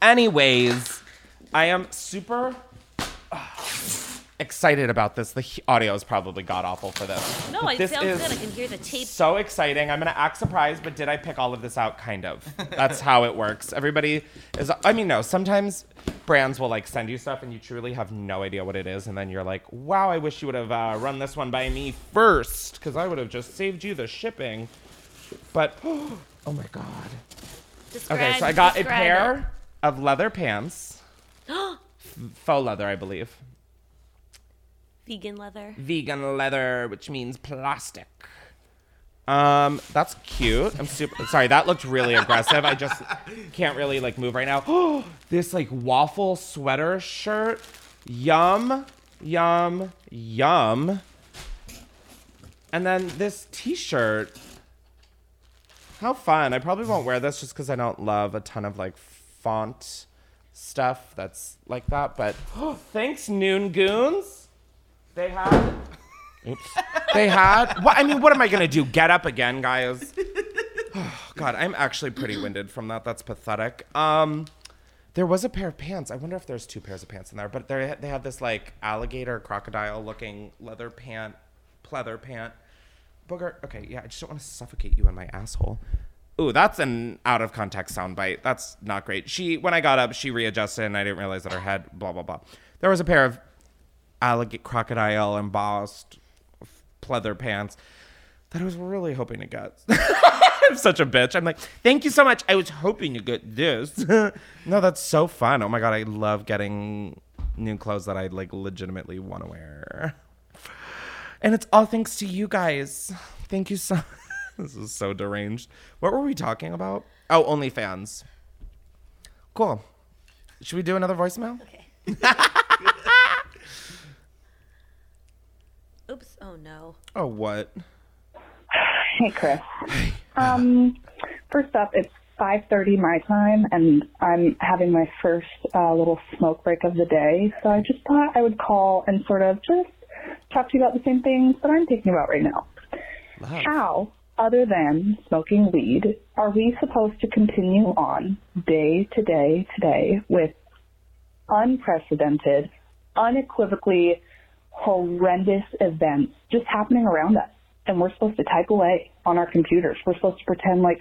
Anyways, I am super excited about this. The audio is probably god awful for this. no, But it this sounds is good. I can hear the tape. So exciting. I'm going to act surprised, but did I pick all of this out? Kind of. That's how it works. Everybody is, I mean, no, sometimes brands will like send you stuff and you truly have no idea what it is. And then you're like, wow, I wish you would have uh, run this one by me first because I would have just saved you the shipping. But, oh my God. Describe, Okay, so I got a describe pair of leather pants. Faux leather, I believe. It. Vegan leather. vegan leather, which means plastic. Um, that's cute. I'm super sorry. That looked really aggressive. I just can't really like move right now. this like waffle sweater shirt. Yum, yum, yum. And then this t-shirt. How fun. I probably won't wear this just because I don't love a ton of like font stuff that's like that. But thanks, Noon Goons. They had. Oops. They had. What I mean, what am I gonna do? Get up again, guys? Oh, God, I'm actually pretty winded from that. That's pathetic. Um, there was a pair of pants. I wonder if there's two pairs of pants in there. But they they have this like alligator crocodile looking leather pant, pleather pant. Booger. Okay, yeah. I just don't want to suffocate you in my asshole. Ooh, that's an out of context soundbite. That's not great. She when I got up, she readjusted and I didn't realize that her head. Blah blah blah. There was a pair of alligator crocodile embossed pleather pants that I was really hoping to get. I'm such a bitch. I'm like, thank you so much. I was hoping to get this. no, that's so fun. Oh my god, I love getting new clothes that I like legitimately want to wear. And it's all thanks to you guys. Thank you so This is so deranged. What were we talking about? Oh, OnlyFans. Cool. Should we do another voicemail? Okay. Oops. Oh no. Oh, what? Hey, Chris. Um, first up, it's 5:30 my time, and I'm having my first uh, little smoke break of the day. So I just thought I would call and sort of just talk to you about the same things that I'm thinking about right now. Love. How, other than smoking weed, are we supposed to continue on day to day today with unprecedented, unequivocally horrendous events just happening around us? And we're supposed to type away on our computers. We're supposed to pretend like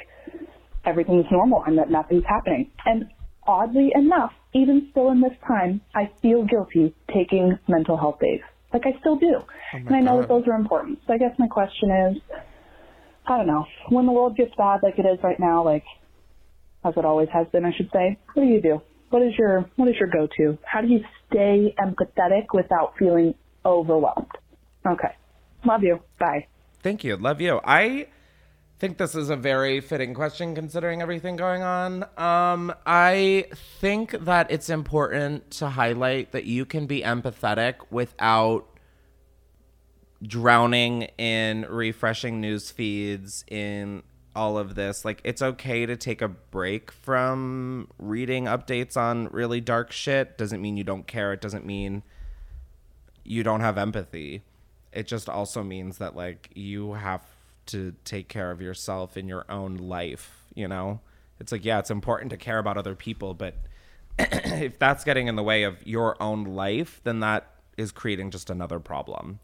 everything's normal and that nothing's happening. And oddly enough, even still in this time, I feel guilty taking mental health days. Like I still do. Oh and I know that those are important. So I guess my question is, I don't know, when the world gets bad like it is right now, like as it always has been, I should say, what do you do? What is your what is your go to? How do you stay empathetic without feeling overwhelmed? Okay. Love you. Bye. Thank you. Love you. I think this is a very fitting question considering everything going on. Um, I think that it's important to highlight that you can be empathetic without drowning in refreshing news feeds in all of this. Like it's okay to take a break from reading updates on really dark shit. Doesn't mean you don't care. It doesn't mean you don't have empathy. It just also means that like you have to take care of yourself in your own life, you know? It's like yeah, it's important to care about other people, but if that's getting in the way of your own life, then that is creating just another problem.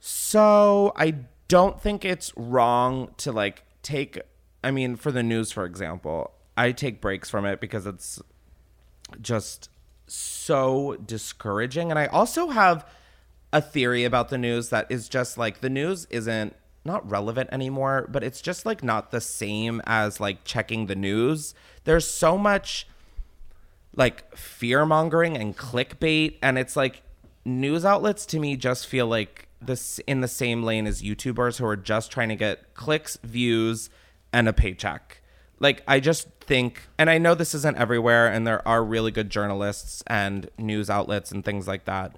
So I don't think it's wrong to like take. I mean, for the news, for example, I take breaks from it because it's just so discouraging. And I also have a theory about the news that is just like the news isn't not relevant anymore, but it's just like not the same as like checking the news. There's so much like fear mongering and clickbait and it's like news outlets to me just feel like this in the same lane as YouTubers who are just trying to get clicks, views, and a paycheck. Like I just think and I know this isn't everywhere and there are really good journalists and news outlets and things like that.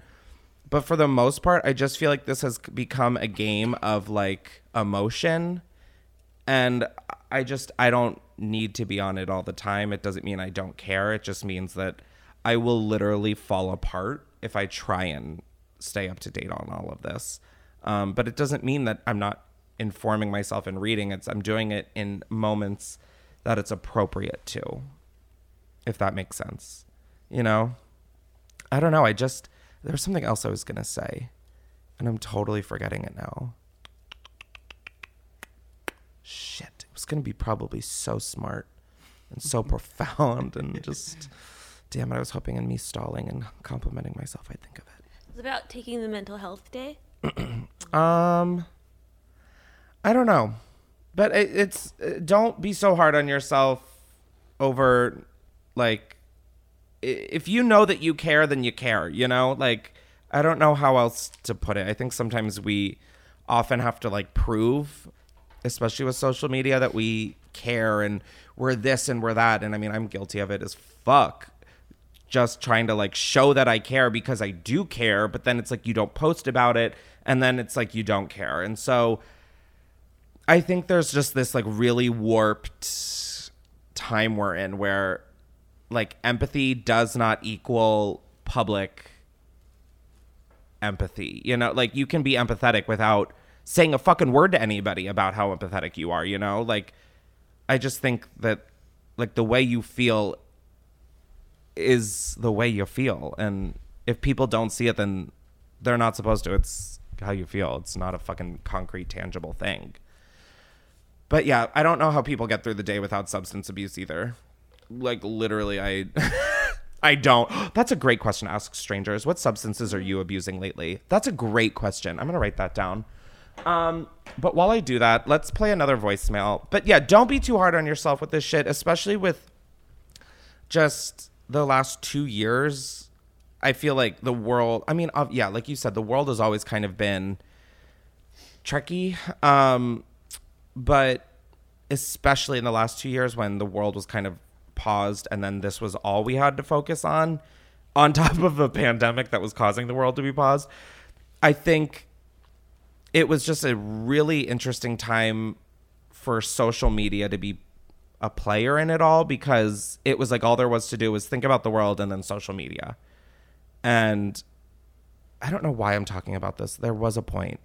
But for the most part, I just feel like this has become a game of like emotion and I just I don't need to be on it all the time. It doesn't mean I don't care. It just means that I will literally fall apart if I try and stay up to date on all of this. Um, but it doesn't mean that I'm not informing myself and reading. It's I'm doing it in moments that it's appropriate to, if that makes sense. You know, I don't know. I just there was something else I was gonna say, and I'm totally forgetting it now. Shit, it was gonna be probably so smart and so profound and just. Damn it! I was hoping in me stalling and complimenting myself, I'd think of it. It's about taking the mental health day. Um, I don't know, but it, it's uh, don't be so hard on yourself over like if you know that you care, then you care. You know, like I don't know how else to put it. I think sometimes we often have to like prove, especially with social media, that we care and we're this and we're that. And I mean, I'm guilty of it as fuck just trying to like show that I care because I do care, but then it's like you don't post about it and then it's like you don't care. And so I think there's just this like really warped time we're in where like empathy does not equal public empathy. You know, like you can be empathetic without saying a fucking word to anybody about how empathetic you are, you know? Like I just think that like the way you feel is the way you feel and if people don't see it then they're not supposed to it's how you feel it's not a fucking concrete tangible thing but yeah i don't know how people get through the day without substance abuse either like literally i i don't that's a great question to ask strangers what substances are you abusing lately that's a great question i'm gonna write that down um, but while I do that, let's play another voicemail. But yeah, don't be too hard on yourself with this shit, especially with just the last two years. I feel like the world, I mean, yeah, like you said, the world has always kind of been tricky. Um, but especially in the last two years when the world was kind of paused and then this was all we had to focus on, on top of a pandemic that was causing the world to be paused, I think it was just a really interesting time for social media to be a player in it all because it was like all there was to do was think about the world and then social media. And I don't know why I'm talking about this. There was a point.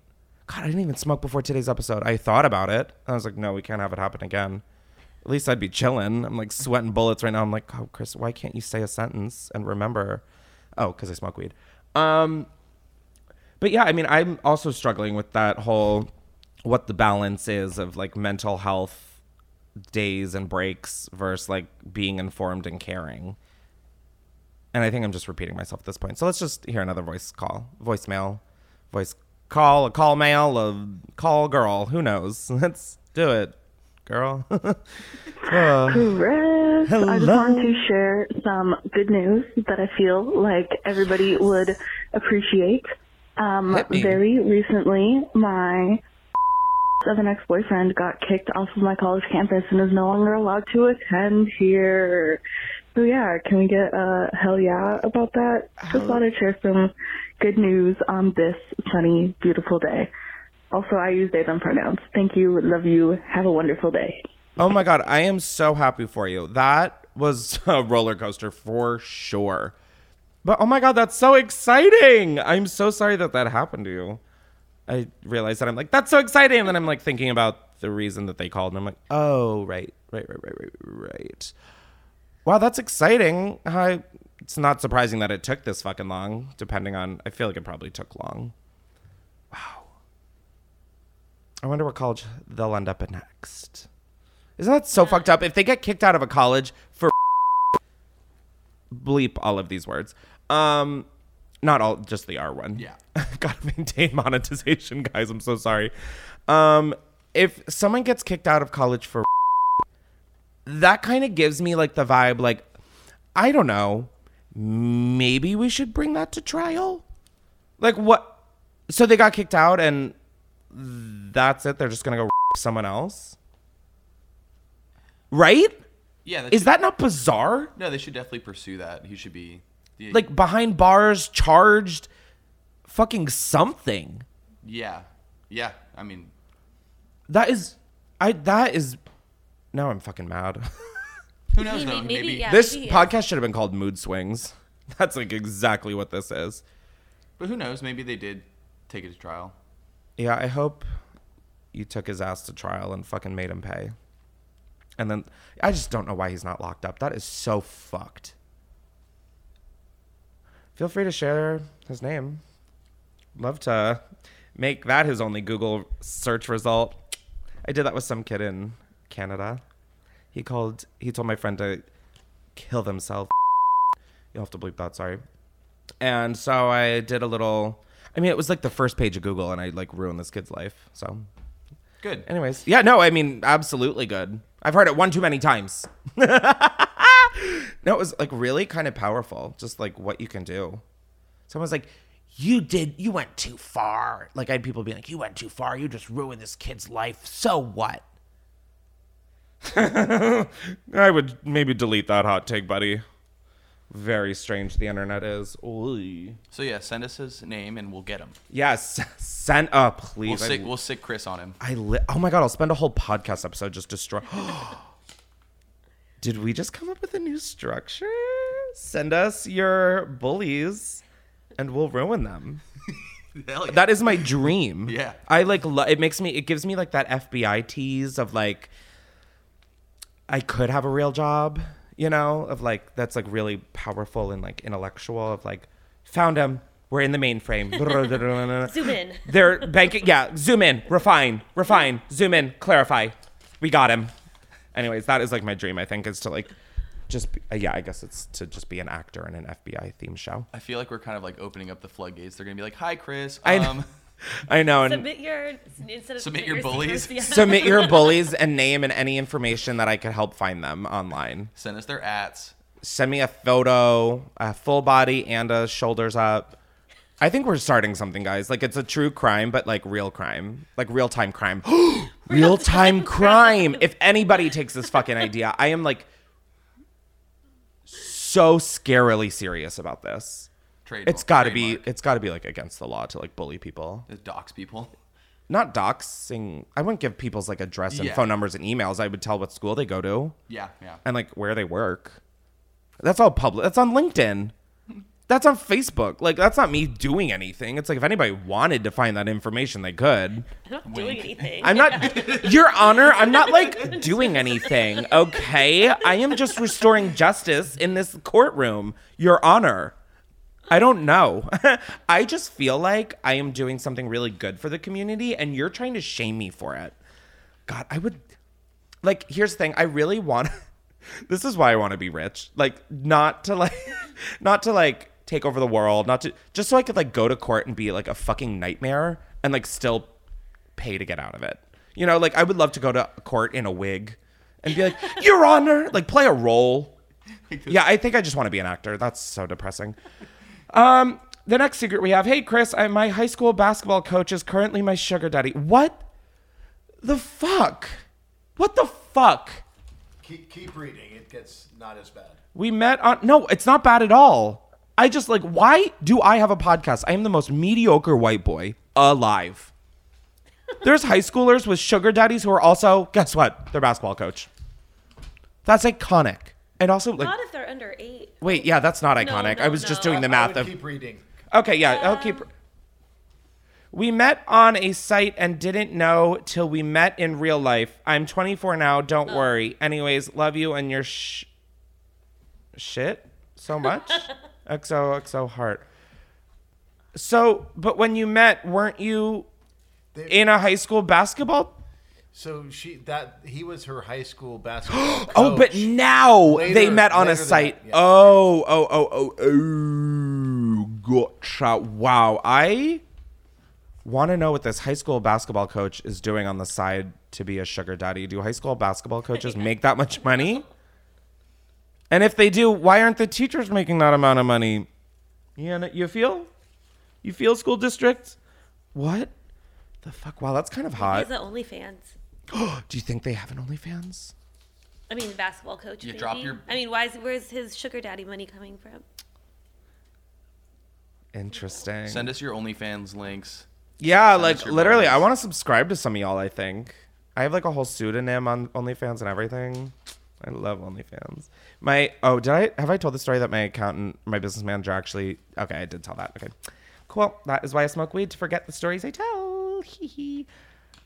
God, I didn't even smoke before today's episode. I thought about it. I was like, no, we can't have it happen again. At least I'd be chilling. I'm like sweating bullets right now. I'm like, oh, Chris, why can't you say a sentence and remember? Oh, because I smoke weed. Um, but yeah, I mean, I'm also struggling with that whole what the balance is of like mental health days and breaks versus like being informed and caring. And I think I'm just repeating myself at this point. So let's just hear another voice call, voicemail, voice call, a call mail, a call girl. Who knows? Let's do it, girl. Uh, Chris, I just Hello. wanted to share some good news that I feel like everybody would appreciate. Um, very recently, my of an ex-boyfriend got kicked off of my college campus and is no longer allowed to attend here. So yeah, can we get a hell yeah about that? Just want I'd share some good news on this sunny, beautiful day. Also, I use they them pronouns. Thank you, love you, have a wonderful day. oh my god, I am so happy for you. That was a roller coaster for sure. But oh my god, that's so exciting! I'm so sorry that that happened to you. I realized that I'm like, that's so exciting, and then I'm like thinking about the reason that they called, and I'm like, oh right, right, right, right, right, right. Wow, that's exciting. I, it's not surprising that it took this fucking long. Depending on, I feel like it probably took long. Wow. I wonder what college they'll end up at next. Isn't that so fucked up? If they get kicked out of a college for bleep all of these words. Um not all just the R one. Yeah. Gotta maintain monetization, guys. I'm so sorry. Um if someone gets kicked out of college for that kind of gives me like the vibe like I don't know. Maybe we should bring that to trial? Like what so they got kicked out and that's it. They're just going to go someone else? Right? Yeah, Is that not bizarre? no? They should definitely pursue that. He should be the- Like behind bars, charged, fucking something. yeah, yeah. I mean, That is, I. That is. Now I'm fucking mad. who knows? Maybe- though? maybe, Maybe, yeah. this he is. podcast should have been called Mood Swings. That's like exactly what this is. but who knows? Maybe they did take it to trial. Yeah, I hope you took his ass to trial and fucking made him pay. And then I just don't know why he's not locked up. That is so fucked. Feel free to share his name. Love to make that his only Google search result. I did that with some kid in Canada. He called he told my friend to kill themselves. You'll have to bleep that, sorry. And so I did a little I mean it was like the first page of Google and I like ruined this kid's life. So Good. anyways. Yeah, no, I mean absolutely good. I've heard it one too many times. no, it was like really kind of powerful, just like what you can do. Someone's like, You did you went too far. Like I had people be like, You went too far, you just ruined this kid's life. So what? I would maybe delete that hot take, buddy. Very strange the internet is. Oy. So yeah, send us his name and we'll get him. Yes, send up, We'll please. I- We'll sick Chris on him. I li- oh my god, I'll spend a whole podcast episode just destroy. Did we just come up with a new structure? Send us your bullies, and we'll ruin them. Yeah. That is my dream. Yeah. I like. Lo- it makes me. It gives me like that FBI tease of like. I could have a real job, you know, of like that's like really powerful and like intellectual. Of like, found him. We're in the mainframe. Zoom in. They're banking. Yeah, zoom in, refine, refine, zoom in, clarify. We got him. Anyways, that is like my dream. I think is to like, just be, uh, yeah. I guess it's to just be an actor in an FBI theme show. I feel like we're kind of like opening up the floodgates. They're gonna be like, "Hi, Chris. I Um, know. I know. And Submit your instead of Submit your bullies. secrets, yeah. submit your bullies and name and any information that I could help find them online. send us their ats." Send me a photo, a full body and a shoulders up. I think we're starting something, guys. Like it's a true crime, but like real crime, like real time crime. real time crime. If anybody takes this fucking idea, I am like so scarily serious about this. Trade. It's got to be. It's got to be like against the law to like bully people. It dox people. Not doxing. I wouldn't give people's like address and Yeah. phone numbers and emails. I would tell what school they go to Yeah, yeah. and like where they work. That's all public. That's on LinkedIn. That's on Facebook. Like that's not me doing anything. It's like if anybody wanted to find that information, they could. I'm not doing anything. I'm not Your honor, I'm not like doing anything, okay? I am just restoring justice in this courtroom. Your honor. I don't know. I just feel like I am doing something really good for the community and you're trying to shame me for it. God, I would like here's the thing. I really want this is why i want to be rich. Like not to like not to like take over the world not to just so i could like go to court and be like a fucking nightmare and like still pay to get out of it. You know like i would love to go to court in a wig and be like your honor like play a role. Yeah i think i just want to be an actor. That's so depressing um the next secret we have hey chris I, my high school basketball coach is currently my sugar daddy what the fuck what the fuck Keep, keep reading. It gets not as bad. We met on no, it's not bad at all. I just like why do I have a podcast? I am the most mediocre white boy alive. There's high schoolers with sugar daddies who are also guess what? Their basketball coach. That's iconic. And also like Not if they're under eight. wait, yeah, that's not iconic. no, I was just no. doing the I math would of keep reading. Okay, yeah, I'll keep. We met on a site and didn't know till we met in real life. I'm 24 now. Don't worry. Anyways, love you and your sh- shit so much. XOXO heart. So, but when you met, weren't you in a high school basketball? So she that he was her high school basketball. Oh, but coach. now they met on a site. that, yeah. Oh, oh, oh, oh, oh, gotcha. Wow, I want to know what this high school basketball coach is doing on the side to be a sugar daddy. Do high school basketball coaches make that much money? And if they do, why aren't the teachers making that amount of money? You, know, you feel? You feel school district? What? The fuck? Wow, that's kind of He's hot. the OnlyFans. Do you think they have an OnlyFans? I mean, the basketball coach. You maybe. drop your- I mean, why is where's his sugar daddy money coming from? Interesting. Send us your OnlyFans links. Yeah, Send like us your literally, I bonus. want to subscribe to some of y'all. I think I have like a whole pseudonym on OnlyFans and everything. I love OnlyFans. My oh, did I have I told the story that my accountant, my business manager, actually? Okay, I did tell that. Okay, cool. That is why I smoke weed to forget the stories I tell. Hee hee.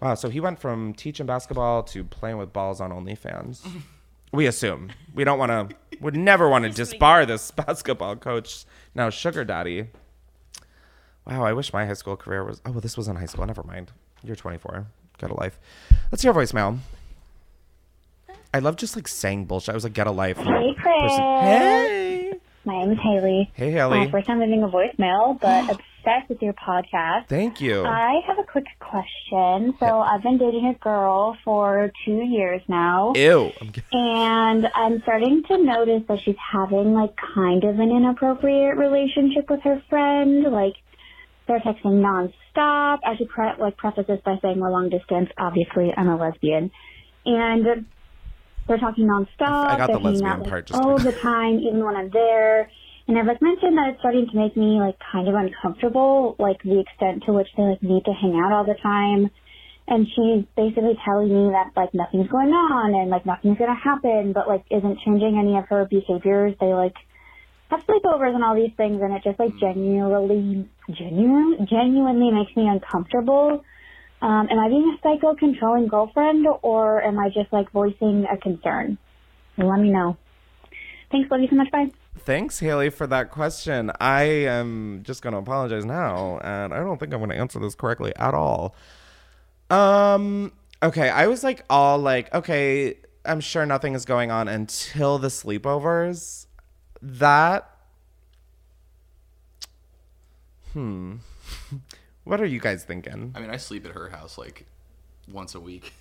Wow, so he went from teaching basketball to playing with balls on OnlyFans. we assume we don't want to. Would never want to disbar this basketball coach now sugar daddy. Wow, I wish my high school career was. Oh, well, this was in high school. Never mind. You're 24. Get a life. Let's hear a voicemail. I love just like saying bullshit. I was like, get a life. Hey, Chris. Hey. My name is Haley. Hey, Haley. Uh, first time leaving a voicemail, but obsessed with your podcast. Thank you. I have a quick question. So I've been dating a girl for two years now. Ew. I'm g- And I'm starting to notice that she's having like kind of an inappropriate relationship with her friend. Like they're texting nonstop. I should pre- like preface this by saying we're long distance. Obviously, I'm a lesbian, and they're talking nonstop. I got the hanging lesbian out, like, part, just- all the time, even when I'm there. And I've like mentioned that it's starting to make me like kind of uncomfortable, like the extent to which they like need to hang out all the time. And she's basically telling me that like nothing's going on and like nothing's gonna happen, but like isn't changing any of her behaviors. They like have sleepovers and all these things, and it just like genuinely, genuine, genuinely makes me uncomfortable. Um, am I being a psycho controlling girlfriend, or am I just like voicing a concern? Let me know. Thanks, love you so much. Bye. Thanks, Haley, for that question. I am just going to apologize now, and I don't think I'm going to answer this correctly at all. Um. Okay, I was like all like, okay, I'm sure nothing is going on until the sleepovers. That. Hmm. what are you guys thinking? I mean, I sleep at her house like once a week.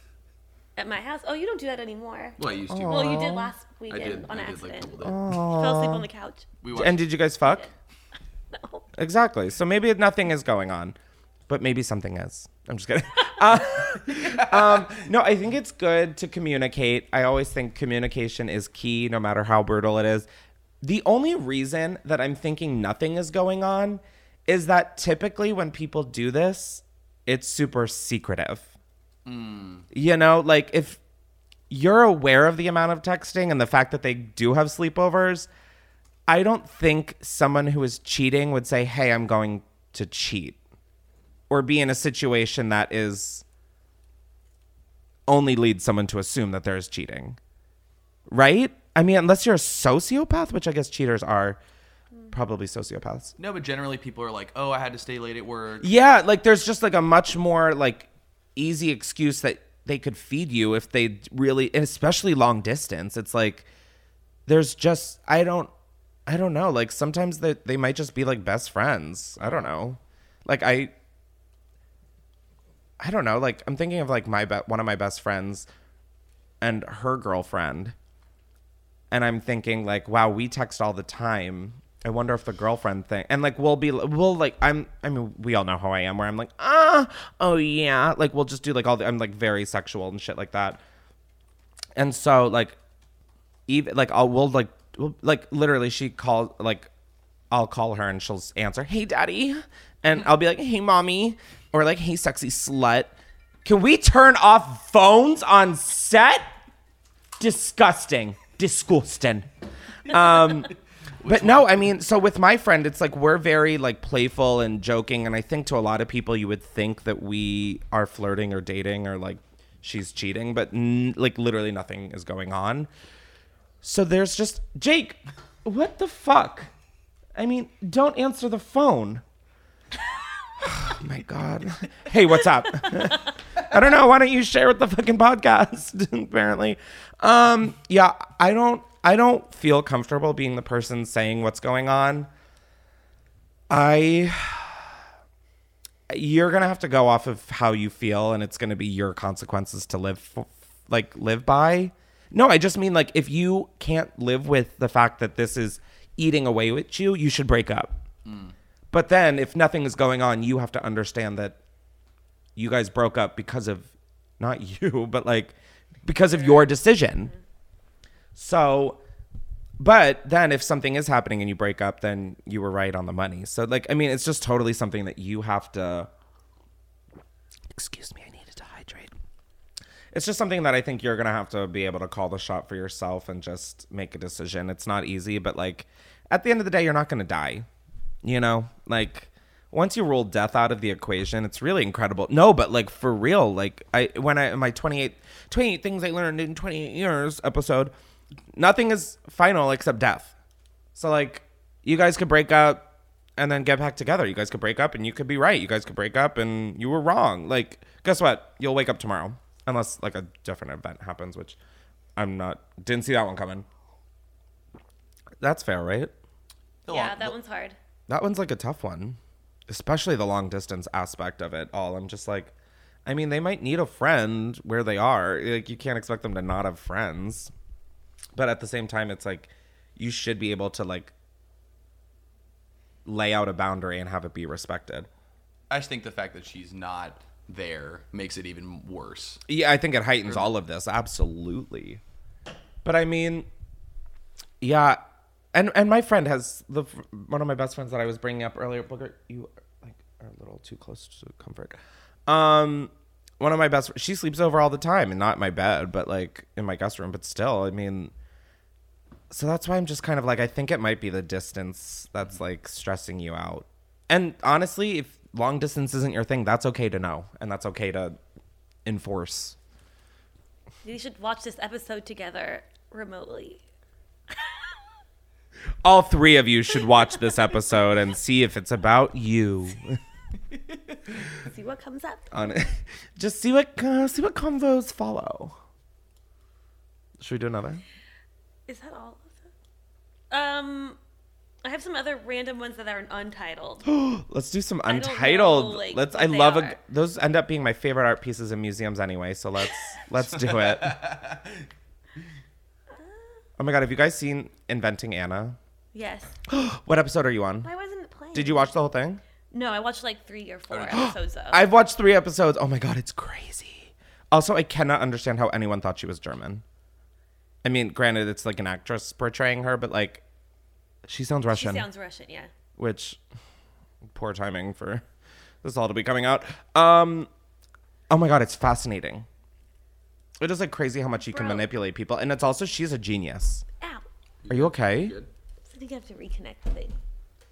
At my house? Oh, you don't do that anymore. Well, I used to. Well, you did last I weekend did. on I did like accident. couple days. You fell asleep on the couch. We watched, And did you guys fuck? No. Exactly. So maybe nothing is going on, but maybe something is. I'm just kidding. Uh, um, no, I think it's good to communicate. I always think communication is key, no matter how brutal it is. The only reason that I'm thinking nothing is going on is that typically when people do this, it's super secretive. Mm. You know, like if you're aware of the amount of texting and the fact that they do have sleepovers, I don't think someone who is cheating would say, "Hey, I'm going to cheat," or be in a situation that is only leads someone to assume that there is cheating. Right? I mean, unless you're a sociopath, which I guess cheaters are probably sociopaths. No, but generally people are like, "Oh, I had to stay late at work." Yeah, like there's just like a much more like easy excuse that they could feed you if they really especially long distance. It's like there's just I don't I don't know. Like sometimes they they might just be like best friends. I don't know. Like I I don't know. Like I'm thinking of like my be- one of my best friends and her girlfriend. And I'm thinking like, wow, we text all the time. I wonder if the girlfriend thing and like we'll be we'll like I'm I mean we all know how I am where I'm like ah oh yeah like we'll just do like all the I'm like very sexual and shit like that. And so like even like I'll we'll like we'll, like literally she calls like I'll call her and she'll answer hey daddy and I'll be like hey mommy or like hey sexy slut. Can we turn off phones on set? Disgusting. Disgusting. Um but no i mean so with my friend it's like we're very like playful and joking and i think to a lot of people you would think that we are flirting or dating or like she's cheating but n- like literally nothing is going on. So there's just jake what the fuck? I mean don't answer the phone. Oh my god. Hey what's up? I don't know. Why don't you share with the fucking podcast apparently? Um yeah i don't i don't feel comfortable being the person saying what's going on. I you're gonna have to go off of how you feel and it's gonna be your consequences to live f- like live by. No i just mean like if you can't live with the fact that this is eating away with you you should break up. Mm. But then if nothing is going on you have to understand that you guys broke up because of not you but like because of your decision so but then if something is happening and you break up then you were right on the money. So like i mean it's just totally something that you have to excuse me i needed to hydrate. It's just something that i think you're gonna have to be able to call the shot for yourself and just make a decision. It's not easy but like at the end of the day you're not gonna die you know? Like once you roll death out of the equation it's really incredible. No but like for real like i when i my 28 28 things i learned in 28 years episode nothing is final except death so like you guys could break up and then get back together you guys could break up and you could be right you guys could break up and you were wrong like guess what you'll wake up tomorrow unless like a different event happens which i'm not didn't see that one coming that's fair right yeah, that one's hard. that one's like a tough one, especially the long distance aspect of it all. I'm just like, I mean, they might need a friend where they are. Like, you can't expect them to not have friends. But at the same time, it's like, you should be able to like lay out a boundary and have it be respected. I just think the fact that she's not there makes it even worse. Yeah, I think it heightens all of this. Absolutely. But I mean, yeah, and and my friend has the one of my best friends that I was bringing up earlier. booker you like are a little too close to comfort. Um, one of my best. She sleeps over all the time, and not in my bed, but like in my guest room. But still, I mean, so that's why I'm just kind of like I think it might be the distance that's like stressing you out. And honestly, if long distance isn't your thing, that's okay to know, and that's okay to enforce. You should watch this episode together remotely. all three of you should watch this episode and see if it's about you. See what comes up. On it. just see what uh, see what convos follow. Should we do another? Is that all? Um, I have some other random ones that are untitled. Let's do some I don't know, untitled. like, let's. what I they love are. a, those. End up being my favorite art pieces in museums anyway. So let's let's do it. Oh my god, have you guys seen Inventing Anna? yes. What episode are you on? I wasn't playing. Did you watch the whole thing? No, I watched like three or four episodes of. I've watched three episodes. Oh my god, it's crazy. Also, I cannot understand how anyone thought she was German. I mean, granted, it's like an actress portraying her, but like, she sounds Russian. she sounds Russian, yeah. which poor timing for this all to be coming out. Um, oh my god, it's fascinating. It is like crazy how much you can manipulate people, and it's also she's a genius. Ow. Are you okay? I think I have to reconnect the thing.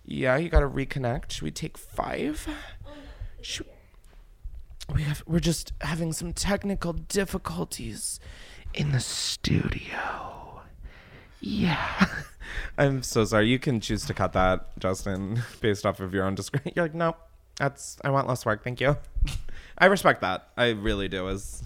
Yeah, you gotta reconnect. Should we take five? Should- we have we're just having some technical difficulties in the studio. Yeah. I'm so sorry. You can choose to cut that, Justin, based off of your own discretion. You're like, no, that's I want less work, thank you. I respect that. I really do. As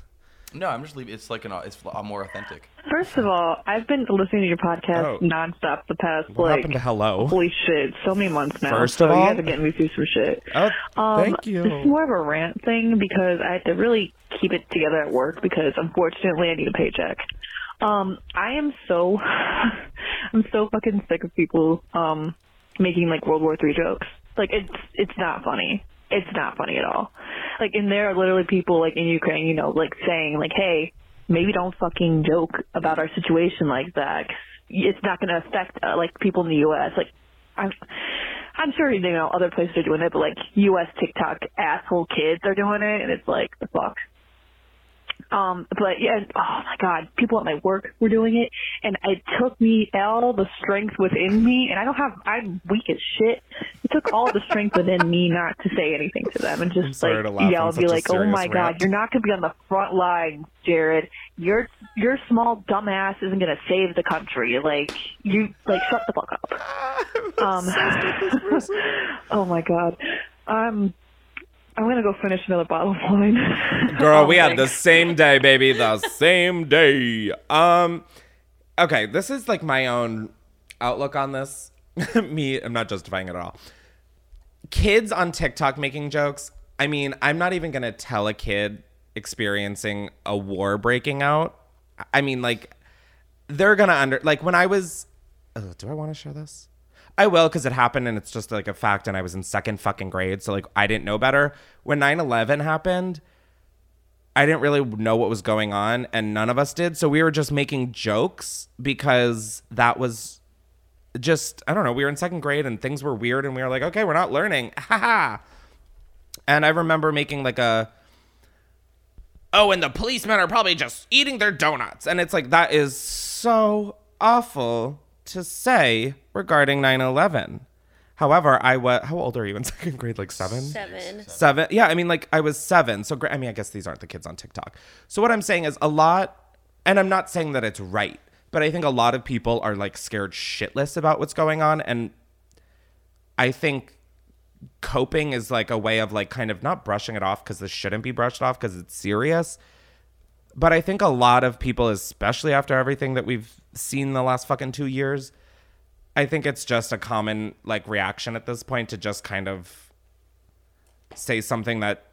No, I'm just leaving. It's like an. It's a more authentic. First of all, I've been listening to your podcast Oh. nonstop the past What like happened to hello? holy shit, so many months now. First so of you all- guys are getting me through some shit. Oh, Um, thank you. This is more of a rant thing because I had to really keep it together at work because unfortunately I need a paycheck. Um, I am so, I'm so fucking sick of people um making like World War Three jokes. Like it's it's not funny. It's not funny at all. Like and there are literally people like in Ukraine, you know, like saying like, hey, maybe don't fucking joke about our situation like that. It's not going to affect uh, like people in the U.S. Like I'm I'm sure you know other places are doing it, but like U.S. TikTok asshole kids are doing it, and it's like the fuck. Um, but yeah, oh my god, people at my work were doing it, and it took me all the strength within me, and I don't have, I'm weak as shit. It took all the strength within me not to say anything to them and just like to yell and be like, oh my god, rant. you're not gonna be on the front lines, Jared. Your your small dumbass isn't gonna save the country. Like you, like shut the fuck up. Um, oh my god. Um, I'm gonna go finish another bottle of wine. Girl, Oh, we had the same day, baby. The same day. Um, okay, this is like my own outlook on this. Me, I'm not justifying it at all. Kids on TikTok making jokes. I mean, I'm not even gonna tell a kid experiencing a war breaking out. I mean, like, they're gonna under like when I was. Oh, do I want to share this? I will because it happened and it's just like a fact. And I was in second fucking grade, so like I didn't know better. When 9/11 happened, I didn't really know what was going on, and none of us did. So we were just making jokes because that was just I don't know. We were in second grade and things were weird, and we were like, okay, we're not learning, haha. And I remember making like a oh, and the policemen are probably just eating their donuts. And it's like, that is so awful to say regarding 9 11. However, I was, how old are you in second grade? Like seven? Seven. Seven. Yeah, I mean, like I was seven. So, I mean, I guess these aren't the kids on TikTok. So, what I'm saying is a lot, and I'm not saying that it's right, but I think a lot of people are like scared shitless about what's going on. And I think coping is like a way of like kind of not brushing it off because this shouldn't be brushed off because it's serious. But I think a lot of people, especially after everything that we've seen the last fucking two years, I think it's just a common like reaction at this point to just kind of say something that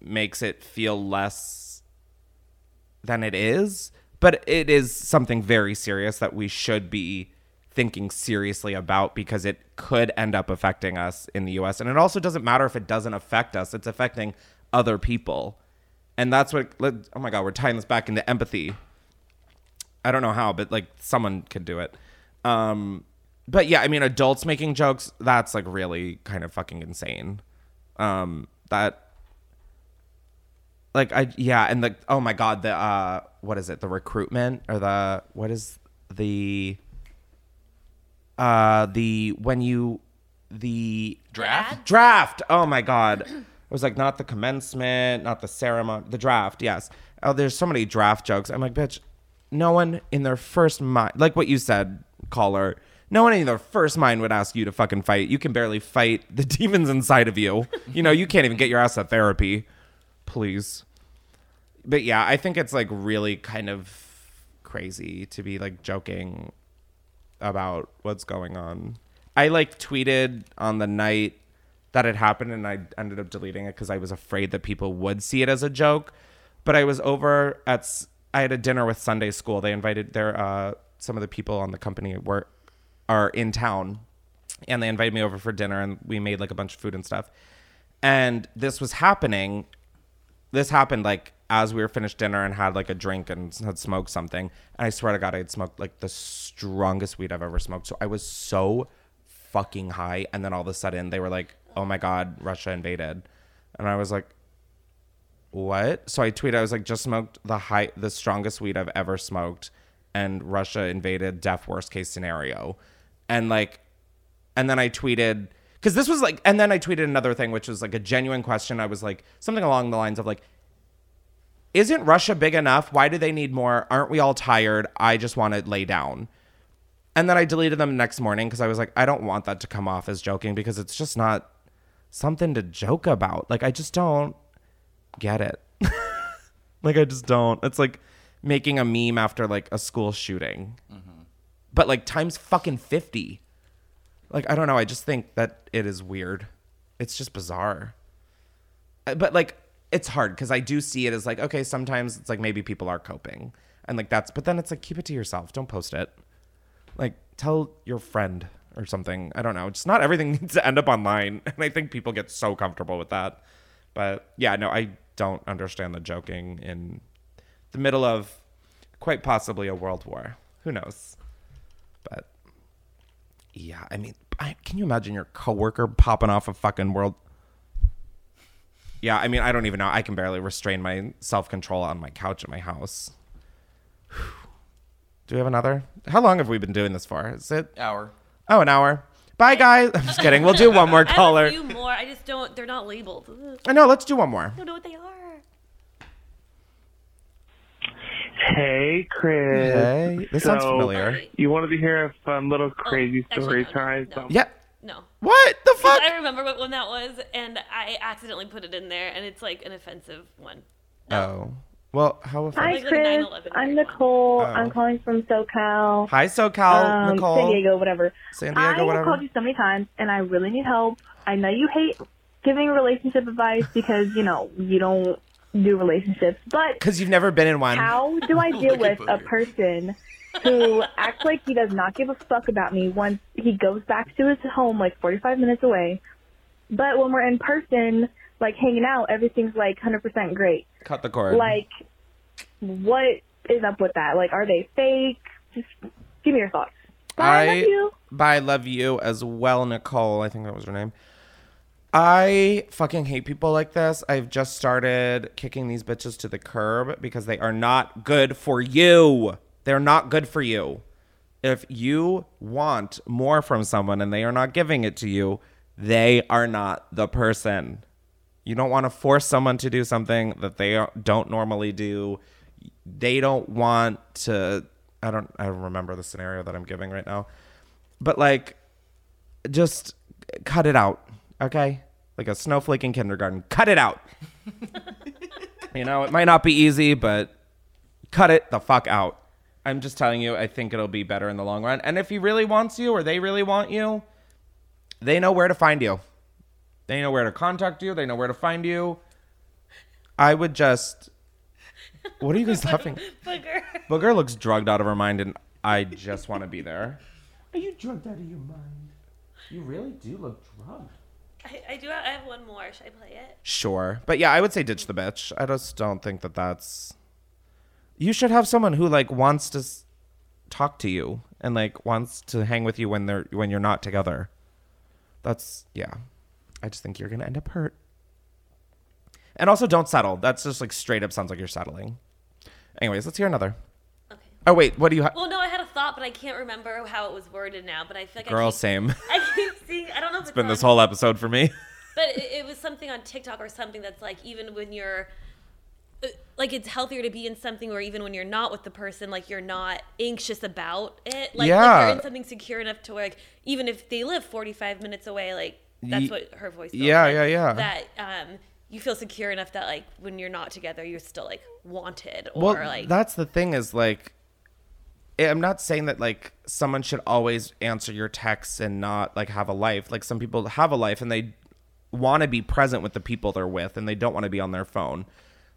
makes it feel less than it is. But it is something very serious that we should be thinking seriously about because it could end up affecting us in the US. And it also doesn't matter if it doesn't affect us, it's affecting other people. And that's what, let- oh my God, we're tying this back into empathy. I don't know how, but like someone could do it. Um, but yeah, I mean, adults making jokes, that's like really kind of fucking insane. Um, that, like, I, yeah, and the, oh my God, the, uh, what is it? The recruitment or the, what is the, uh, the, when you, the Draft? draft. Oh my God. It was like not the commencement, not the ceremony, the draft. Yes. Oh, there's so many draft jokes. I'm like, bitch, no one in their first mind, like what you said, caller, no one in their first mind would ask you to fucking fight. You can barely fight the demons inside of you. You know, you can't even get your ass to therapy. Please. But yeah, I think it's like really kind of crazy to be like joking about what's going on. I like tweeted on the night that had happened and I ended up deleting it because I was afraid that people would see it as a joke. But I was over at I had a dinner with Sunday School. They invited their uh, some of the people on the company were are in town, and they invited me over for dinner and we made like a bunch of food and stuff. And this was happening. This happened like as we were finished dinner and had like a drink and had smoked something. And I swear to God, I had smoked like the strongest weed I've ever smoked. So I was so fucking high. And then all of a sudden they were like, oh my God, Russia invaded. And I was like, what? So I tweeted, I was like, just smoked the high, the strongest weed I've ever smoked. And Russia invaded, death worst case scenario. And like, and then I tweeted, because this was like, and then I tweeted another thing, which was like a genuine question. I was like, something along the lines of like, isn't Russia big enough? Why do they need more? Aren't we all tired? I just want to lay down. And then I deleted them next morning because I was like, I don't want that to come off as joking because it's just not something to joke about. Like, I just don't get it. Like I just don't. It's like making a meme after like a school shooting. But like times fucking 50. Like I don't know, I just think that it is weird. It's just bizarre. Uh, But like it's hard cuz I do see it as like okay, sometimes it's like maybe people are coping. And like that's but then it's like keep it to yourself. Don't post it. Like tell your friend or something. I don't know. It's not everything needs to end up online. And I think people get so comfortable with that. But yeah, no, I don't understand the joking in the middle of quite possibly a world war. Who knows? But yeah, I mean, I, can you imagine your coworker popping off a fucking world? Yeah, I mean, I don't even know. I can barely restrain my self control on my couch at my house. Do we have another? How long have we been doing this for? Is it? Hour. Oh, an hour. Bye, guys. I'm just kidding. We'll do one more color. I have caller. a few more. I just don't. They're not labeled. I know. Let's do one more. I don't know what they are. Hey, Chris. Hey, this sounds familiar. You wanted to hear a fun little oh, crazy actually, story no, time? no. Yeah. No. What the fuck? I remember what one that was, and I accidentally put it in there, and it's like an offensive one. Oh. Well, how Hi, Like Chris. I'm Nicole. Oh. I'm calling from SoCal. Hi, SoCal, um, Nicole. San Diego, whatever. San Diego, I have whatever. called you so many times, and I really need help. I know you hate giving relationship advice because you know you don't do relationships, but Because you've never been in one. how do I deal with a person who acts like he does not give a fuck about me once he goes back to his home like 45 minutes away, but when we're in person, like hanging out, everything's like 100% great. Cut the cord. Like, what is up with that? Like, are they fake? Just give me your thoughts. Bye, love you. Bye, love you as well, Nicole. I think that was her name. I fucking hate people like this. I've just started kicking these bitches to the curb because they are not good for you. They're not good for you. If you want more from someone and they are not giving it to you, they are not the person. You don't want to force someone to do something that they don't normally do. They don't want to. I don't. I don't remember the scenario that I'm giving right now, but like, just cut it out, okay? Like a snowflake in kindergarten. Cut it out. you know, it might not be easy, but cut it the fuck out. I'm just telling you, I think it'll be better in the long run. And if he really wants you or they really want you, they know where to find you. They know where to contact you. They know where to find you. I would just. What are you guys laughing? Booger. Booger looks drugged out of her mind, and I just want to be there. Are you drugged out of your mind? You really do look drugged. I, I do. Have, I have one more. Should I play it? Sure, but yeah, I would say ditch the bitch. I just don't think that that's. You should have someone who like wants to s- talk to you and like wants to hang with you when they're when you're not together. That's yeah. I just think you're gonna end up hurt. And also, don't settle. That's just like straight up sounds like you're settling. Anyways, let's hear another. Okay. Oh wait, what do you have? Well, no, I had a thought, but I can't remember how it was worded now. But I feel like I Girl, keep, same. I keep seeing. I don't know if It's it's, been on, this whole episode for me. But it, it was something on TikTok or something that's like even when you're uh, like it's healthier to be in something where even when you're not with the person, like you're not anxious about it. Like, like you're in something secure enough to where like even if they live 45 minutes away, like that's Ye- what her voice. yeah, like, yeah, yeah. That um you feel secure enough that like when you're not together, you're still like wanted or well, like that's the thing is like, I'm not saying that like someone should always answer your texts and not like have a life. Like some people have a life and they want to be present with the people they're with and they don't want to be on their phone.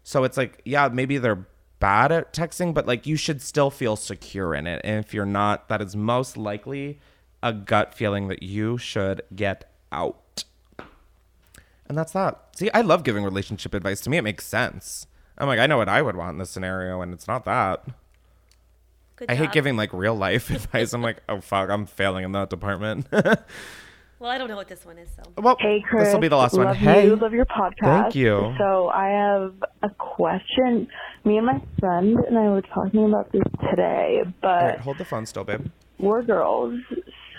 So it's like, yeah, maybe they're bad at texting, but like you should still feel secure in it. And if you're not, that is most likely a gut feeling that you should get out. And that's that. See, I love giving relationship advice. To me, it makes sense. I'm like, I know what I would want in this scenario, and it's not that. Good I hate job. giving like real life advice. I'm like, oh fuck, I'm failing in that department. Well, I don't know what this one is, so. well, Hey, Chris. this will be the last one. Love Hey. Love your podcast. Thank you. So I have a question. Me and my friend and I were talking about this today, but right, hold the phone still, babe. we're girls,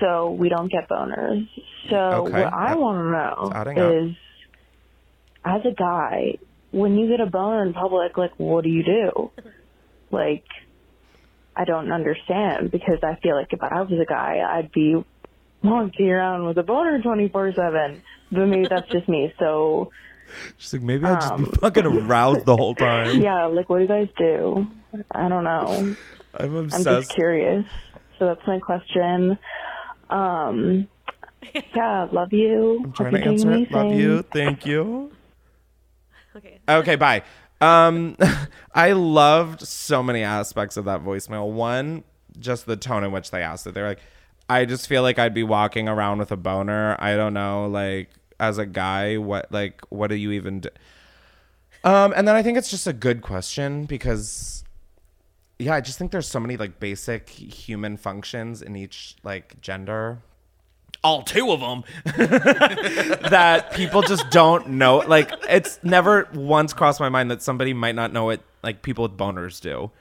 so we don't get boners. So Okay. what I want to know up. is, as a guy, when you get a boner in public, like, what do you do? Like, I don't understand because I feel like if I was a guy, I'd be walking around with a boner 24 7. But maybe that's just me. So She's like, maybe I'll just be Um, fucking aroused the whole time. Yeah, like what do you guys do? I don't know. I'm I'm just curious. So that's my question. Um, yeah, love you. I'm trying Hope to answer doing it. Love you. Thank you. Okay. Okay, bye. Um, I loved so many aspects of that voicemail. One, just the tone in which they asked it. They're like, I just feel like I'd be walking around with a boner. I don't know, like as a guy, what like what do you even do? Um, and then I think it's just a good question because yeah, I just think there's so many like basic human functions in each like gender. All two of them that people just don't know. Like it's never once crossed my mind that somebody might not know what like people with boners do.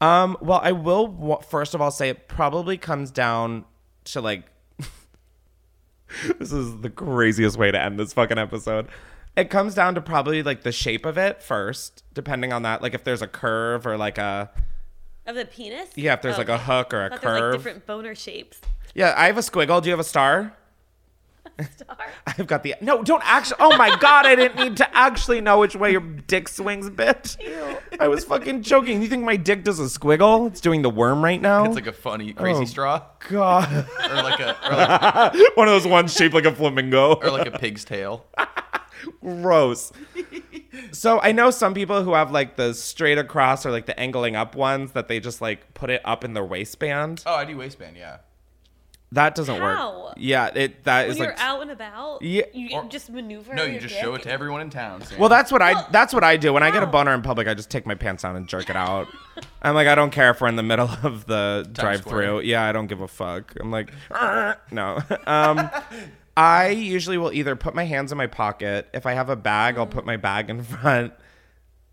Um, well, I will w- first of all say it probably comes down to like this is the craziest way to end this fucking episode. It comes down to probably like the shape of it first, depending on that. Like if there's a curve or like a Of the penis? Yeah, if there's, like, a oh. hook or I a thought there were, curve. like different boner shapes. yeah. I have a squiggle. Do you have a star? Star? I've got the no. Don't actually. Oh my god! I didn't need to actually know which way your dick swings, bitch. Ew. I was fucking joking. You think my dick does a squiggle? It's doing the worm right now. It's like a funny crazy Oh, straw. God. or like a or like, One of those ones shaped like a flamingo. or like a pig's tail. Gross. So I know some people who have like the straight across or like the angling up ones that they just like put it up in their waistband. Oh, I do waistband. Yeah. That doesn't How? work. Yeah, it that When is you're like out and about, Yeah. you just maneuver. No, you your just dick. show it to everyone in town. saying- Well, that's what I that's what I do when I get a boner in public. I just take my pants down and jerk it out. I'm like, I don't care if we're in the middle of the drive-through. Yeah, I don't give a fuck. I'm like, no. Um, I usually will either put my hands in my pocket. If I have a bag, I'll put mm-hmm. my bag in front.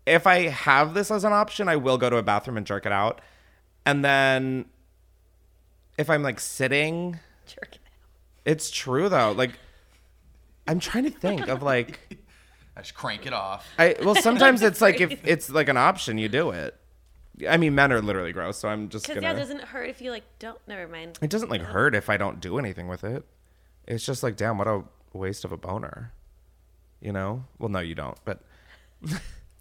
If I have this as an option, I will go to a bathroom and jerk it out. And then, if I'm like sitting, Jerk it it's true though. Like, I'm trying to think of like. I just crank it off. I well sometimes it's like if it's like an option, you do it. I mean, men are literally gross, so I'm just Because gonna. yeah, it doesn't hurt if you like don't. Never mind. it doesn't like um, hurt if I don't do anything with it. It's just like, damn, what a waste of a boner. You know? Well, no, you don't. But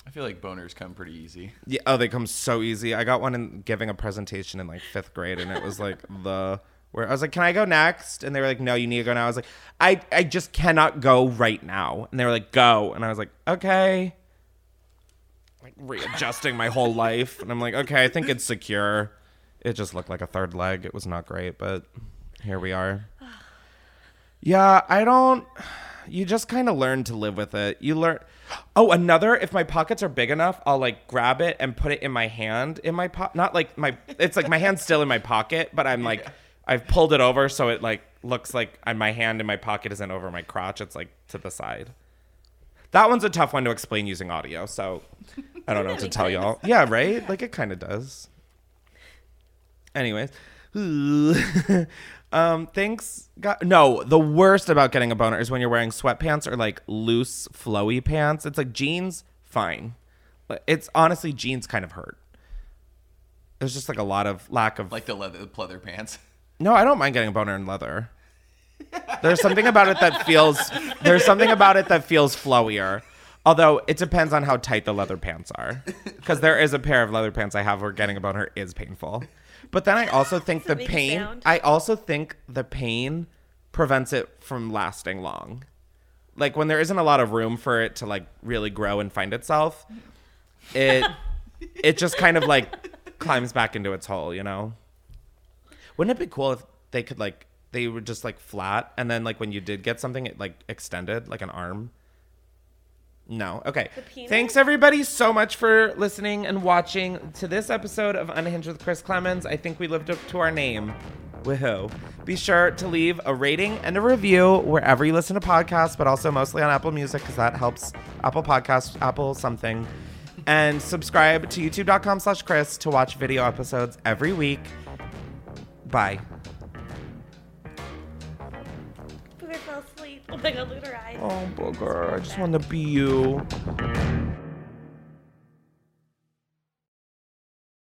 I feel like boners come pretty easy. yeah, oh, they come so easy. I got one in giving a presentation in like fifth grade, and it was like the where I was like, "Can I go next?" And they were like, "No, you need to go now." I was like, "I I just cannot go right now," and they were like, "Go," and I was like, "Okay." Like readjusting my whole life, and I'm like, "Okay, I think it's secure." It just looked like a third leg. It was not great, but here we are. Yeah, I don't. You just kind of learn to live with it. You learn. Oh, another. If my pockets are big enough, I'll like grab it and put it in my hand in my pocket. Not like my. It's like my hand's still in my pocket, but I'm like, I've pulled it over so it like looks like my hand in my pocket isn't over my crotch. It's like to the side. That one's a tough one to explain using audio, so I don't know what to tell y'all. Yeah, right? Like it kind of does. Anyways, um, thanks. God, no, the worst about getting a boner is when you're wearing sweatpants or like loose, flowy pants. It's like jeans, fine. But it's honestly jeans kind of hurt. There's just like a lot of lack of Like the leather, the pleather pants. no, I don't mind getting a boner in leather. There's something about it that feels there's something about it that feels flowier. Although it depends on how tight the leather pants are. Because there is a pair of leather pants I have where getting a boner is painful. But then I also think the Does it make a pain sound? I also think the pain prevents it from lasting long. Like when there isn't a lot of room for it to like really grow and find itself, it it just kind of like climbs back into its hole, you know? Wouldn't it be cool if they could like they were just like flat and then like when you did get something it like extended like an arm? No. Okay. Thanks everybody so much for listening and watching to this episode of Unhinged with Chris Klemens. I think we lived up to our name. Woohoo. Be sure to leave a rating and a review wherever you listen to podcasts, but also mostly on Apple Music because that helps Apple Podcasts, Apple something. And subscribe to youtube.com slash Chris to watch video episodes every week. Bye. Oh my god, look at her eyes. Oh, booger. I just want to be you.